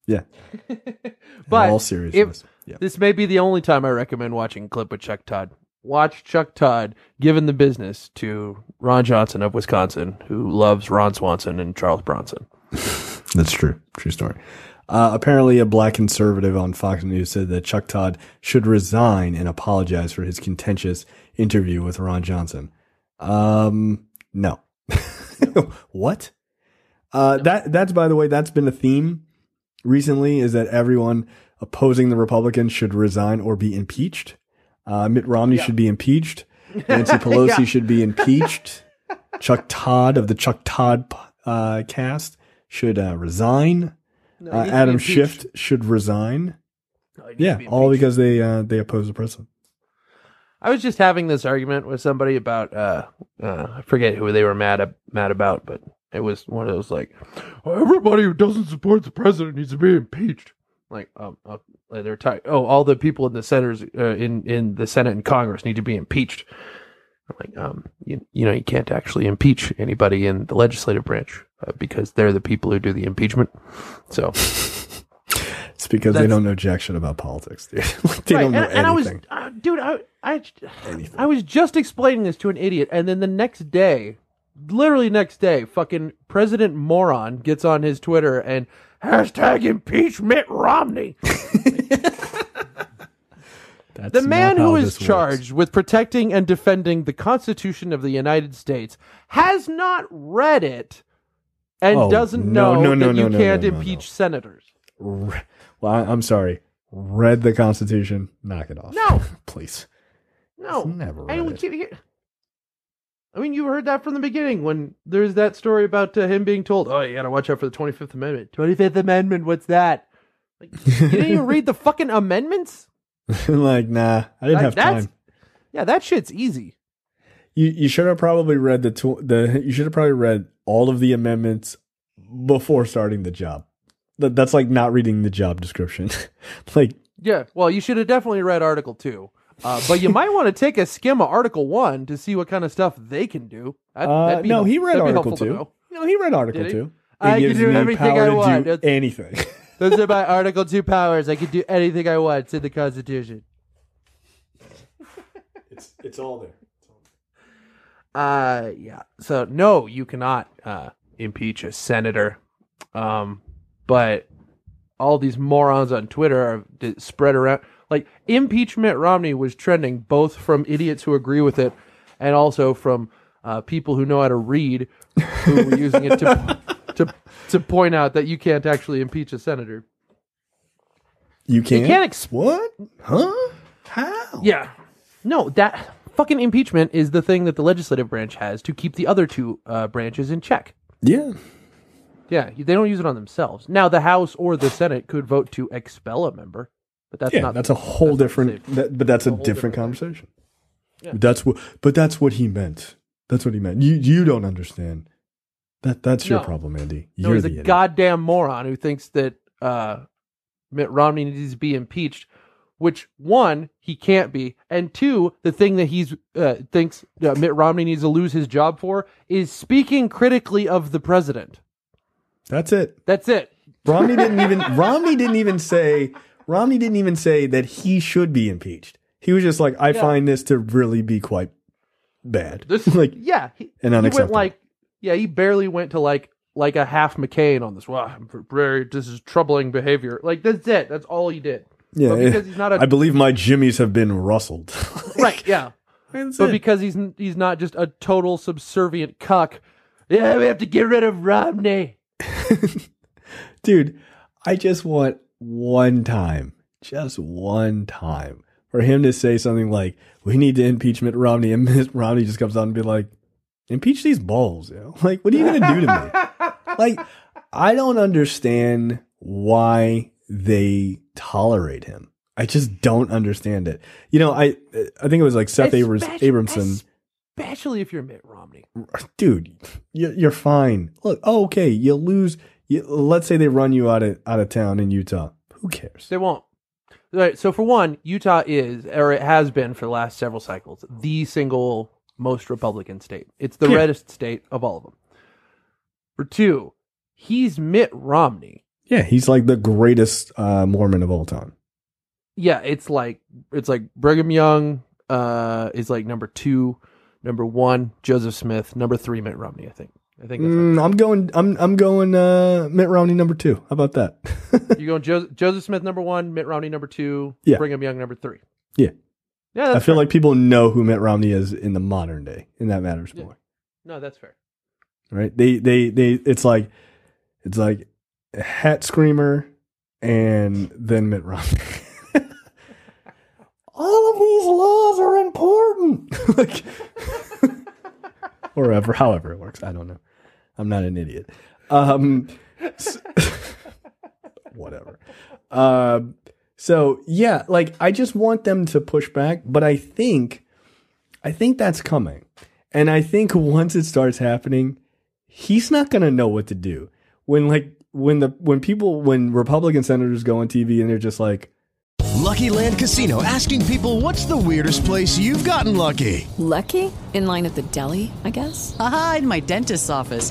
yeah. But all if- seriousness, yeah. This may be the only time I recommend watching a clip with Chuck Todd. Watch Chuck Todd giving the business to Ron Johnson of Wisconsin, who loves Ron Swanson and Charles Bronson. That's true. True story. Uh, apparently, a black conservative on Fox News said that Chuck Todd should resign and apologize for his contentious interview with Ron Johnson. Um, no. what? Uh, that that's by the way, that's been a theme recently. Is that everyone opposing the Republicans should resign or be impeached? Uh, Mitt Romney should be impeached. Nancy Pelosi should be impeached. Chuck Todd of the Chuck Todd uh, cast should uh, resign. he Uh, needs to be Adam. Schiff should resign. No, he needs to Yeah, be all because they uh, they oppose the president. I was just having this argument with somebody about uh, uh I forget who they were mad ab- mad about, but it was one of those like everybody who doesn't support the president needs to be impeached. Like um, uh, they're ti- oh all the people in the senators uh, in in the Senate and Congress need to be impeached. Like um you, you know you can't actually impeach anybody in the legislative branch uh, because they're the people who do the impeachment. So It's because they don't know jack shit about politics, dude. Like, they Right, don't know and, and I was, anything. uh, dude, I, I, I was just explaining this to an idiot, and then the next day, literally next day, fucking President Moron gets on his Twitter and hashtag impeach Mitt Romney. That's The man who is this works. charged with protecting and defending the Constitution of the United States has not read it and Oh, doesn't no, know no, no, that you can't impeach senators. Well, I'm sorry. Read the Constitution. Knock it off. No. please. No, Never I read don't it. keep I mean, you heard that from the beginning when there's that story about uh, him being told, "Oh, you got to watch out for the Twenty Fifth Amendment." Twenty Fifth Amendment, what's that? Like, you didn't even read the fucking amendments. like, nah, I didn't Like, have time. Yeah, that shit's easy. You you should have probably read the tw- the you should have probably read all of the amendments before starting the job. That, that's like not reading the job description. like Yeah, well, you should have definitely read Article Two, uh, but you might want to take a skim of Article One to see what kind of stuff they can do. That- uh, that'd be no, he read Article two. No, he read Article two. It I can do me everything power I to want. do anything. Those are my Article Two powers. I can do anything I want. It's in the Constitution. it's it's all there. Uh, yeah. So no, you cannot uh, impeach a senator. Um, but all these morons on Twitter are d- spread around. Like impeachment Romney was trending both from idiots who agree with it, and also from uh, people who know how to read, who were using it to to to point out that you can't actually impeach a senator. You can't. You can't ex- what? Huh? How? Yeah. No, that fucking impeachment is the thing that the legislative branch has to keep the other two uh, branches in check. Yeah. Yeah, they don't use it on themselves. Now, the House or the Senate could vote to expel a member, but that's yeah, not. that's a whole that's different. That, but that's a, whole different, different conversation. That's what. But that's what he meant. That's what he meant. You you don't understand. That that's your problem, Andy. No, You're he's the a idiot. goddamn moron who thinks that uh, Mitt Romney needs to be impeached. Which one he can't be, and two, the thing that he's uh, thinks uh, Mitt Romney needs to lose his job for is speaking critically of the president. That's it. That's it. Romney didn't even. Romney didn't even say. Romney didn't even say that he should be impeached. He was just like, I Yeah. find this to really be quite bad. This like, yeah, he, and he went unacceptable. like yeah, he barely went to like like a half McCain on this. Wow, very this is troubling behavior. Like that's it. That's all he did. yeah, but because he's not a- I believe my jimmies have been rustled. Right? Yeah. That's But it. because he's he's not just a total subservient cuck. Yeah, we have to get rid of Romney. dude, I just want one time, just one time, for him to say something like, "We need to impeach Mitt Romney," and Mitt Romney just comes out and be like, "Impeach these balls, yo! Like, what are you gonna do to me? like, I don't understand why they tolerate him. I just don't understand it. You know, I I think it was like Seth Abrams, Especially- Abramson especially if you're Mitt Romney. dude, you- you're fine. Look, oh, okay, you lose. You, let's say they run you out of out of town in Utah. Who cares? They won't. Right. So for one, Utah is, or it has been for the last several cycles, the single most Republican state. It's the Yeah. reddest state of all of them. For two, he's Mitt Romney. Yeah, he's like the greatest uh, Mormon of all time. Yeah, it's like it's like Brigham Young uh is like number two, number one Joseph Smith, number three Mitt Romney. I think. I think that's Mm, I'm going. I'm I'm going. Uh, Mitt Romney number two. How about that? right. you going jo- Joseph Smith number one, Mitt Romney number two, Yeah. Brigham Young number three. Yeah. Yeah, I feel fair. like people know who Mitt Romney is in the modern day, and that matters Yeah. more, no, that's fair. right? They they they. It's like it's like a hat screamer, and then Mitt Romney. All of these laws are important. like, or ever, however it works. I don't know. I'm not an idiot. Um, s- whatever. Um, so yeah, like I just want them to push back, but I think, I think that's coming, and I think once it starts happening, he's not gonna know what to do when like when the when people when Republican senators go on TV and they're just like, Lucky Land Casino asking people what's the weirdest place you've gotten lucky? Lucky? In line at the deli, I guess? Aha, in my dentist's office.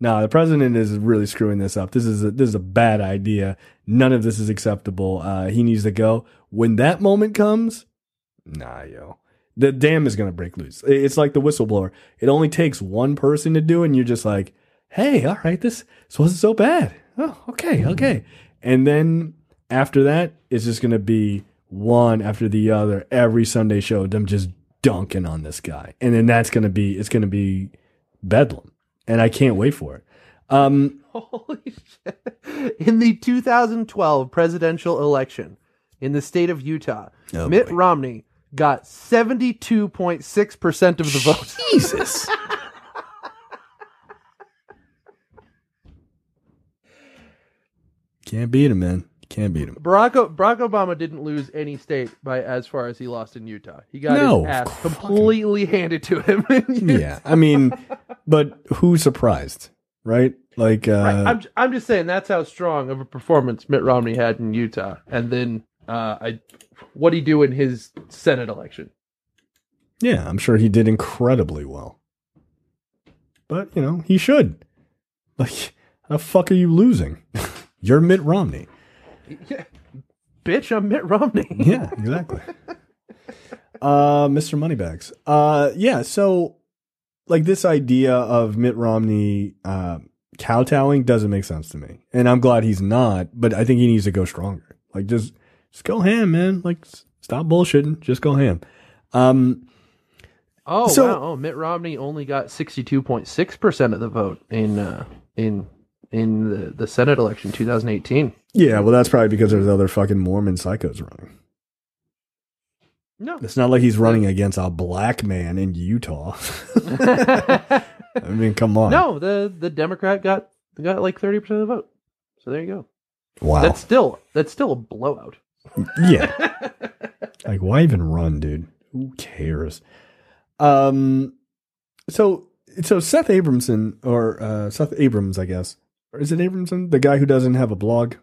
No, the president is really screwing this up. This is a, this is a bad idea. None of this is acceptable. Uh, he needs to go. When that moment comes, nah, yo, the dam is gonna break loose. It's like the whistleblower. It only takes one person to do and you're just like, hey, all right, this this wasn't so bad. Oh, okay, okay. And then after that, it's just gonna be one after the other. Every Sunday show, them just dunking on this guy, and then that's gonna be it's gonna be bedlam and I can't wait for it. Um, Holy shit. In the 2012 presidential election in the state of Utah, Oh, Mitt boy. Romney got 72.6% of the vote. Jesus. Can't beat him, man. Can't beat him. Barack, Barack Obama didn't lose any state by as far as he lost in Utah. He got No, his ass fucking- completely handed to him. Yeah, I mean, but who's surprised, right? Like, uh, Right. I'm, I'm just saying that's how strong of a performance Mitt Romney had in Utah. And then uh, I, what he do in his Senate election? yeah, I'm sure he did incredibly well. But you know, he should. Like, how the fuck are you losing? You're Mitt Romney. Bitch, I'm Mitt Romney. Yeah, exactly. uh, Mr. Moneybags. Uh, yeah. So, like, this idea of Mitt Romney uh, kowtowing doesn't make sense to me, and I'm glad he's not. But I think he needs to go stronger. Like, just just go ham, man. Like, s- stop bullshitting. Just go ham. Um, Oh So- wow! Oh, Mitt Romney only got sixty-two point six percent of the vote in uh, in in the, the Senate election, two thousand eighteen. yeah. Well, that's probably because there's other fucking Mormon psychos running. No, It's not like he's running against a black man in Utah. I mean, come on. no, the the Democrat got got like thirty percent of the vote. So there you go. Wow. That's still that's still a blowout. Yeah. like, why even run, dude? Who cares? Um, so so Seth Abramson or uh, Seth Abrams, I guess, or is it Abramson, the guy who doesn't have a blog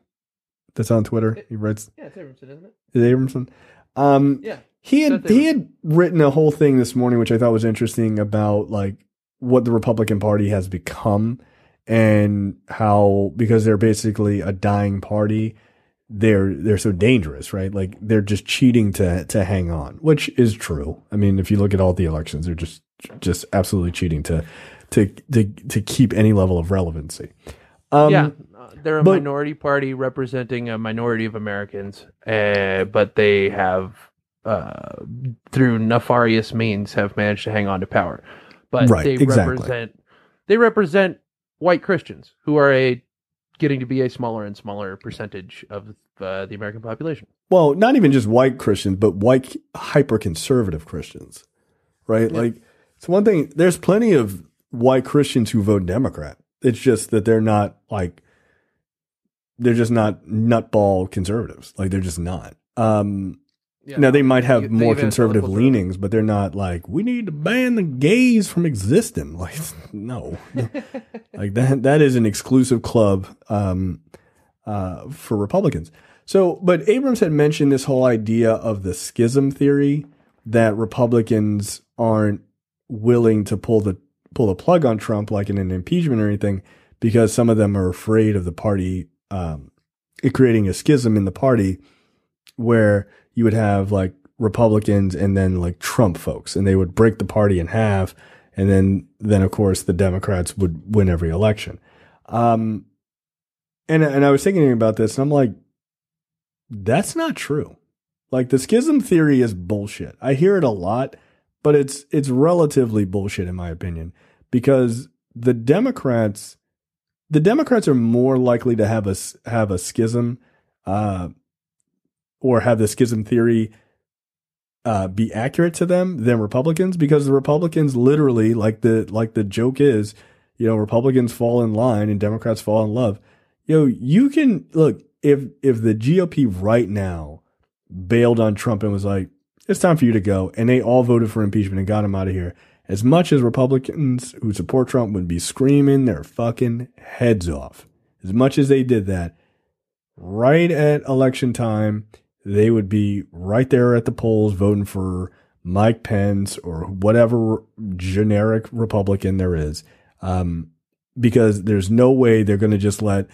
that's on Twitter? He writes. Yeah, it's Abramson, isn't it? Is it Abramson? Um, Yeah. he had he had written a whole thing this morning, which I thought was interesting about like what the Republican Party has become and how because they're basically a dying party, they're they're so dangerous, right? Like they're just cheating to to hang on, which is true. I mean, if you look at all the elections, they're just just absolutely cheating to to to to keep any level of relevancy. Um, yeah, uh, they're a but- minority party representing a minority of Americans, uh, but they have uh, through nefarious means, have managed to hang on to power. But Right, they exactly. represent they represent white Christians who are a getting to be a smaller and smaller percentage of uh, the American population. Well, not even just white Christians, but white hyper conservative Christians, right? Like, it's one thing, there's plenty of white Christians who vote Democrat. It's just that they're not like, they're just not nutball conservatives. Like, they're just not. Um, now they might have the more conservative leanings, but they're not like we need to ban the gays from existing. Like no, like that that is an exclusive club um, uh, for Republicans. So, but Abrams had mentioned this whole idea of the schism theory that Republicans aren't willing to pull the pull the plug on Trump, like in an impeachment or anything, because some of them are afraid of the party um, creating a schism in the party where you would have like Republicans and then like Trump folks, and they would break the party in half, and then then of course the Democrats would win every election. Um, and and I was thinking about this, and I'm like, that's not true. Like the schism theory is bullshit. I hear it a lot, but it's it's relatively bullshit in my opinion because the Democrats the Democrats are more likely to have a have a schism uh, or have the schism theory uh, be accurate to them than Republicans because the Republicans literally like the like the joke is, you know, Republicans fall in line and Democrats fall in love. You know, you can look if if the GOP right now bailed on Trump and was like, it's time for you to go, and they all voted for impeachment and got him out of here. As much as Republicans who support Trump would be screaming their fucking heads off, as much as they did that, right at election time, they would be right there at the polls voting for Mike Pence or whatever generic Republican there is. Um, because there's no way they're going to just let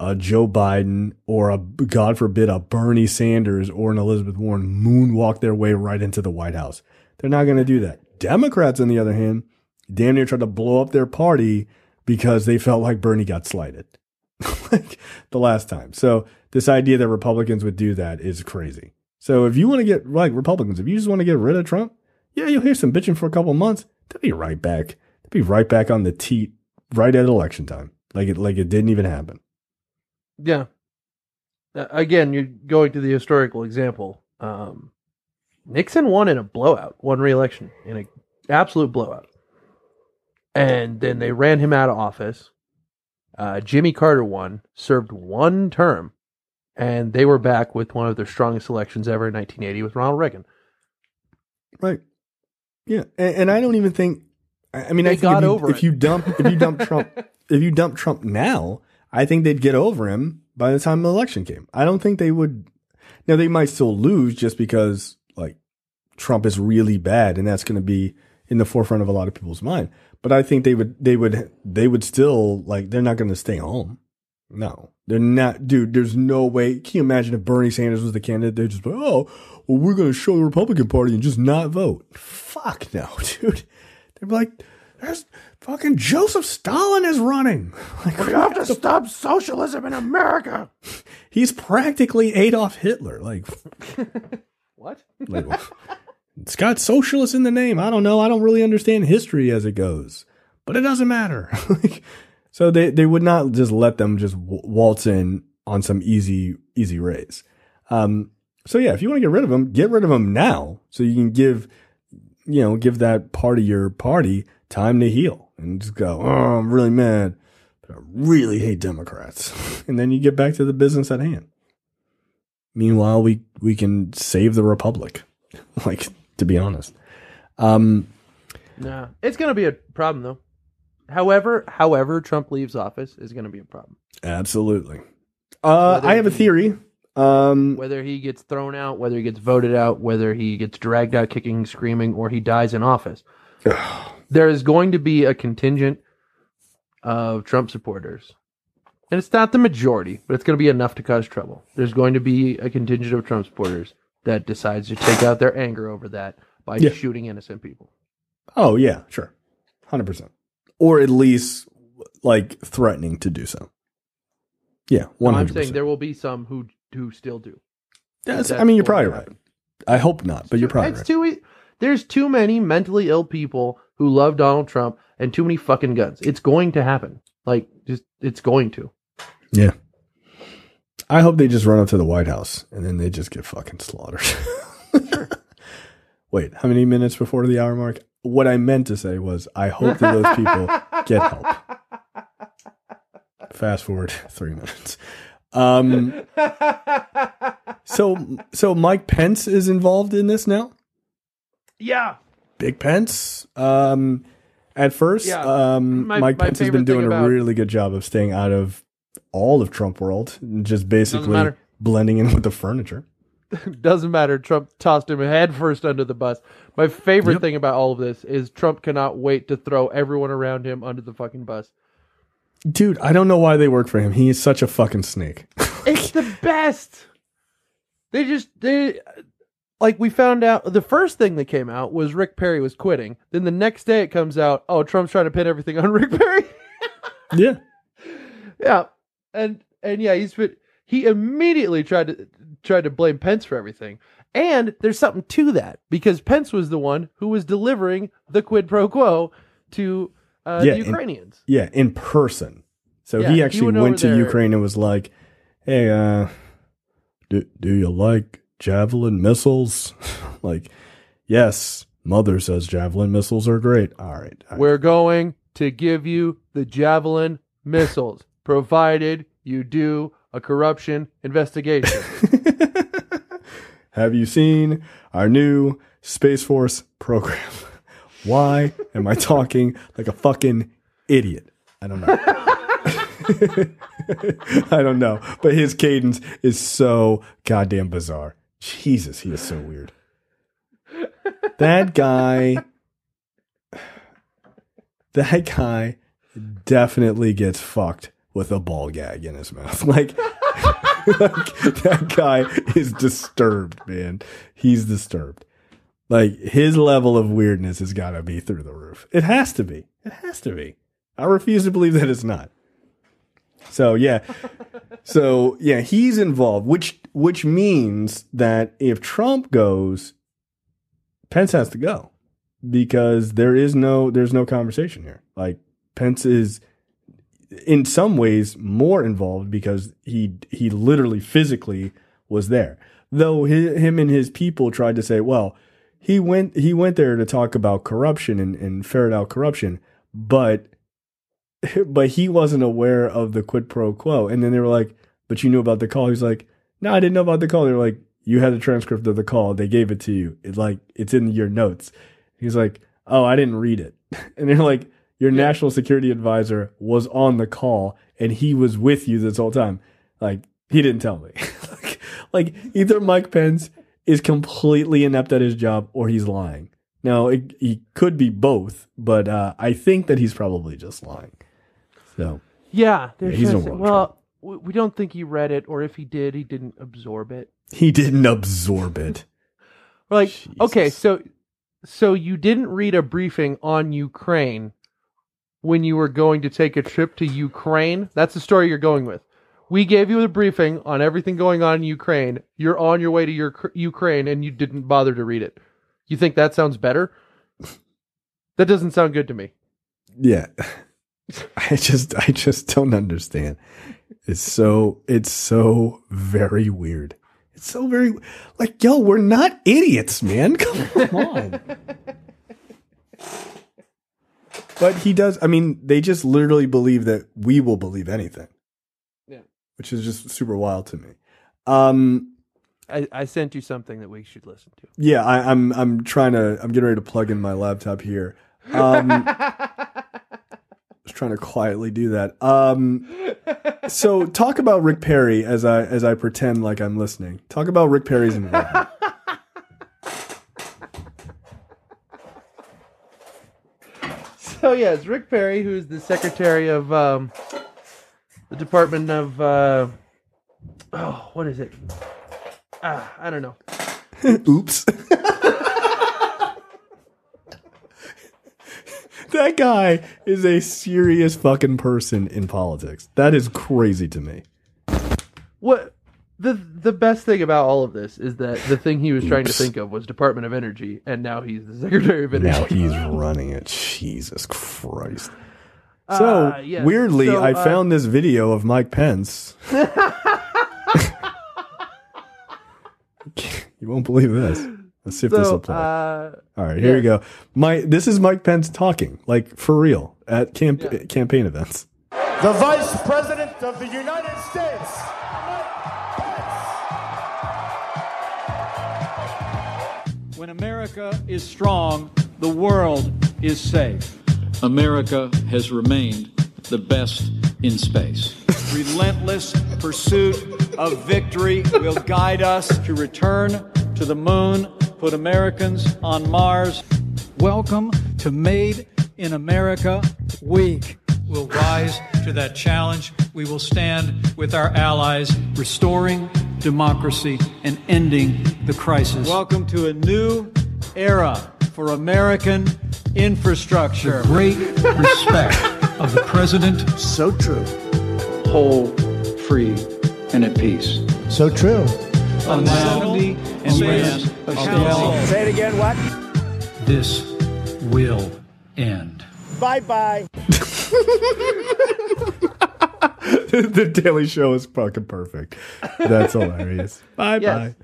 a Joe Biden or a, God forbid, a Bernie Sanders or an Elizabeth Warren moonwalk their way right into the White House. They're not going to do that. Democrats, on the other hand, damn near tried to blow up their party because they felt like Bernie got slighted like the last time. So this idea that Republicans would do that is crazy. So if you want to get like Republicans, if you just want to get rid of Trump, yeah, you'll hear some bitching for a couple months. They'll be right back. They'll be right back on the teat right at election time. Like it like it didn't even happen. Yeah. Uh, again, you're going to the historical example. Um, Nixon won in a blowout, won re-election in an absolute blowout, and then they ran him out of office. Uh, Jimmy Carter won, served one term, and they were back with one of their strongest elections ever in 1980 with Ronald Reagan. Right. Yeah, and, and I don't even think. I mean, They I think got if, you, over if you dump if you dump Trump if you dump Trump now, I think they'd get over him by the time the election came. I don't think they would. Now they might still lose just because like Trump is really bad, and that's going to be in the forefront of a lot of people's mind. But I think they would they would they would still like they're not going to stay home. No, they're not, dude. There's no way. Can you imagine if Bernie Sanders was the candidate? They'd just be, oh, well, we're going to show the Republican Party and just not vote. Fuck no, dude. They'd be like, there's fucking Joseph Stalin is running. Like, we have to stop socialism in America. He's practically Adolf Hitler. Like, What? like, it's got socialist in the name. I don't know. I don't really understand history as it goes, but it doesn't matter. Like, so they, they would not just let them just w- waltz in on some easy, easy raise. Um, so yeah, if you want to get rid of them, get rid of them now so you can give, you know, give that part of your party time to heal and just go, oh, I'm really mad, but I really hate Democrats. and then you get back to the business at hand. Meanwhile, we, we can save the republic. like, to be honest. Um, Nah, it's going to be a problem though. However, however Trump leaves office is going to be a problem. absolutely. Uh, I have a theory. Um, Whether he gets thrown out, whether he gets voted out, whether he gets dragged out kicking, screaming, or he dies in office, there is going to be a contingent of Trump supporters. And it's not the majority, but it's going to be enough to cause trouble. There's going to be a contingent of Trump supporters that decides to take out their anger over that by Yeah. shooting innocent people. Oh yeah, sure, hundred percent, or at least like threatening to do so. Yeah, one I'm saying there will be some who who still do. That's, That's I mean, you're probably right. I hope not, but you're probably It's right. too. There's too many mentally ill people who love Donald Trump and too many fucking guns. It's going to happen. Like, just it's going to. Yeah. I hope they just run up to the White House and then they just get fucking slaughtered. Wait, how many minutes before the hour mark? What I meant to say was I hope that those people get help. Fast forward three minutes. Um, so so Mike Pence is involved in this now. Yeah. Big Pence. Um, at first, Yeah. um, My- Mike my Pence has been doing a really good job of staying out of all of Trump world, just basically blending in with the furniture. Doesn't matter. Trump tossed him head first under the bus. My favorite Yep. thing about all of this is Trump cannot wait to throw everyone around him under the fucking bus. Dude, I don't know why they work for him. He is such a fucking snake. It's the best. They just they like we found out the first thing that came out was Rick Perry was quitting. Then the next day it comes out, oh Trump's trying to pin everything on Rick Perry. yeah. Yeah. And and yeah, he's been he immediately tried to tried to blame Pence for everything. And there's something to that because Pence was the one who was delivering the quid pro quo to uh, the in- Ukrainians. yeah, in person. So Yeah, he he actually went went, to there- Ukraine and was like, "Hey, uh, do do you like javelin missiles?" like, yes. Mother says javelin missiles are great. All right. all right. We're going to give you the Javelin missiles, provided you do a corruption investigation. Have you seen our new Space Force program? Why am I talking like a fucking idiot? I don't know. I don't know. But his cadence is so goddamn bizarre. Jesus, he is so weird. That guy that guy definitely gets fucked with a ball gag in his mouth. Like like, that guy is disturbed, man. He's disturbed. Like his level of weirdness has got to be through the roof. It has to be. It has to be. I refuse to believe that it's not. So yeah, so yeah, he's involved, which which means that if Trump goes, Pence has to go because there is no there's no conversation here. Like Pence is in some ways more involved because he he literally physically was there. Though hi him and his people tried to say, well, he went he went there to talk about corruption and, and ferret out corruption, but but he wasn't aware of the quid pro quo. And then they were like, but you knew about the call. He's like, no, I didn't know about the call. They were like, you had the transcript of the call. They gave it to you. It's like it's in your notes. He's like, oh, I didn't read it. And they're like, your national security advisor was on the call and he was with you this whole time. Like he didn't tell me. like, like either Mike Pence is completely inept at his job or he's lying. Now it, he could be both, but uh, I think that he's probably just lying. So yeah, there's he's a just, world well, we we don't think he read it, or if he did, he didn't absorb it. he didn't absorb it. We're like, okay, so so you didn't read a briefing on Ukraine when you were going to take a trip to Ukraine. That's the story you're going with. We gave you a briefing on everything going on in Ukraine. You're on your way to your Ukraine, and you didn't bother to read it. You think that sounds better? That doesn't sound good to me. Yeah. I just I just don't understand. It's so it's so very weird. It's so very like yo, we're not idiots, man. Come on. but he does I mean, they just literally believe that we will believe anything. Yeah. Which is just super wild to me. Um I, I sent you something that we should listen to. yeah, I, I'm I'm trying to I'm getting ready to plug in my laptop here. Um just trying to quietly do that. Um so talk about Rick Perry as I as I pretend like I'm listening. Talk about Rick Perry's involvement. So yes, Rick Perry, who's the secretary of um, the Department of uh, oh, what is it? Ah, I don't know. Oops. that guy is a serious fucking person in politics. That is crazy to me. What the the best thing about all of this is that the thing he was trying to think of was Department of Energy, and now he's the Secretary of Energy. Now he's running it. Jesus Christ. So Uh, yes. weirdly, So, I uh, found this video of Mike Pence. you won't believe this. Let's see if this So, will play. uh, All right, here yeah. we go. My this is Mike Pence talking, like for real, at camp- campaign events. The Vice President of the United States. When America is strong, the world is safe. America has remained the best in space. Relentless pursuit of victory will guide us to return to the moon, put Americans on Mars. Welcome to Made in America Week. We'll rise to that challenge. We will stand with our allies, restoring democracy and ending the crisis. Welcome to a new era for American infrastructure. The great respect of the president. So true. Whole, free, and at peace. So true. A melody and land of stability. Say it again, what? This will end. Bye bye. the Daily Show is fucking perfect. That's hilarious. Bye Yes.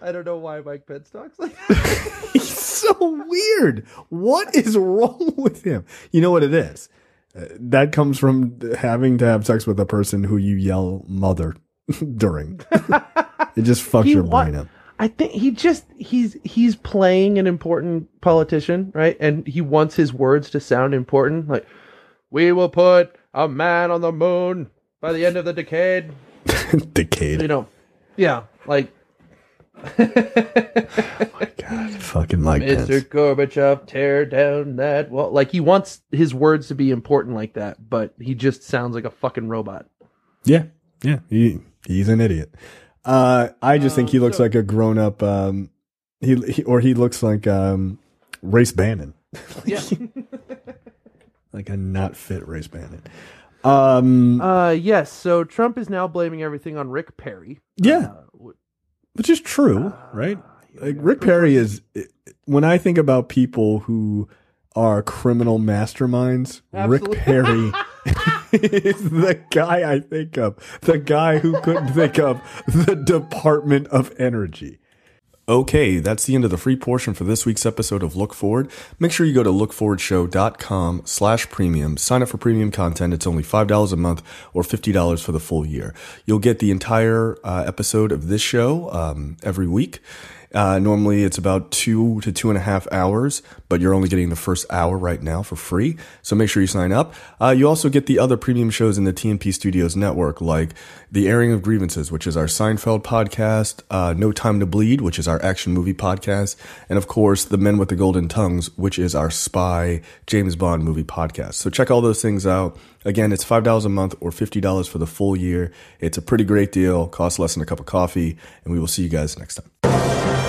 bye. I don't know why Mike Pence talks like that. He's so weird. What is wrong with him? You know what it is? Uh, that comes from having to have sex with a person who you yell mother during. It just fucks your wa- brain up. I think he just he's he's playing an important politician, right? And he wants his words to sound important. Like, we will put a man on the moon by the end of the decade. Decade. You know, yeah, like oh my god! Fucking Mike Mr. Gorbachev, tear down that wall. Like he wants his words to be important like that, but he just sounds like a fucking robot. Yeah, yeah, he he's an idiot. Uh, I just think he looks so- like a grown up. Um, he, he or he looks like um, Race Bannon, Yeah. like a not fit Race Bannon. Um, uh, yes. So Trump is now blaming everything on Rick Perry. yeah, which is true, right? Like Rick Perry is. When I think about people who are criminal masterminds, Rick Perry is the guy I think of. The guy who couldn't think of the Department of Energy. Okay, that's the end of the free portion for this week's episode of Look Forward. Make sure you go to lookforwardshow.com slash premium. Sign up for premium content. It's only $5 a month or $50 for the full year. You'll get the entire uh, episode of this show um, every week. Uh, normally it's about two to two and a half hours, but you're only getting the first hour right now for free. So make sure you sign up. Uh, you also get the other premium shows in the TNP Studios network, like The Airing of Grievances, which is our Seinfeld podcast, uh, No Time to Bleed, which is our action movie podcast, and of course, The Men with the Golden Tongues, which is our spy James Bond movie podcast. So check all those things out. Again, it's $5 a month or $50 for the full year. It's a pretty great deal, costs less than a cup of coffee, and we will see you guys next time.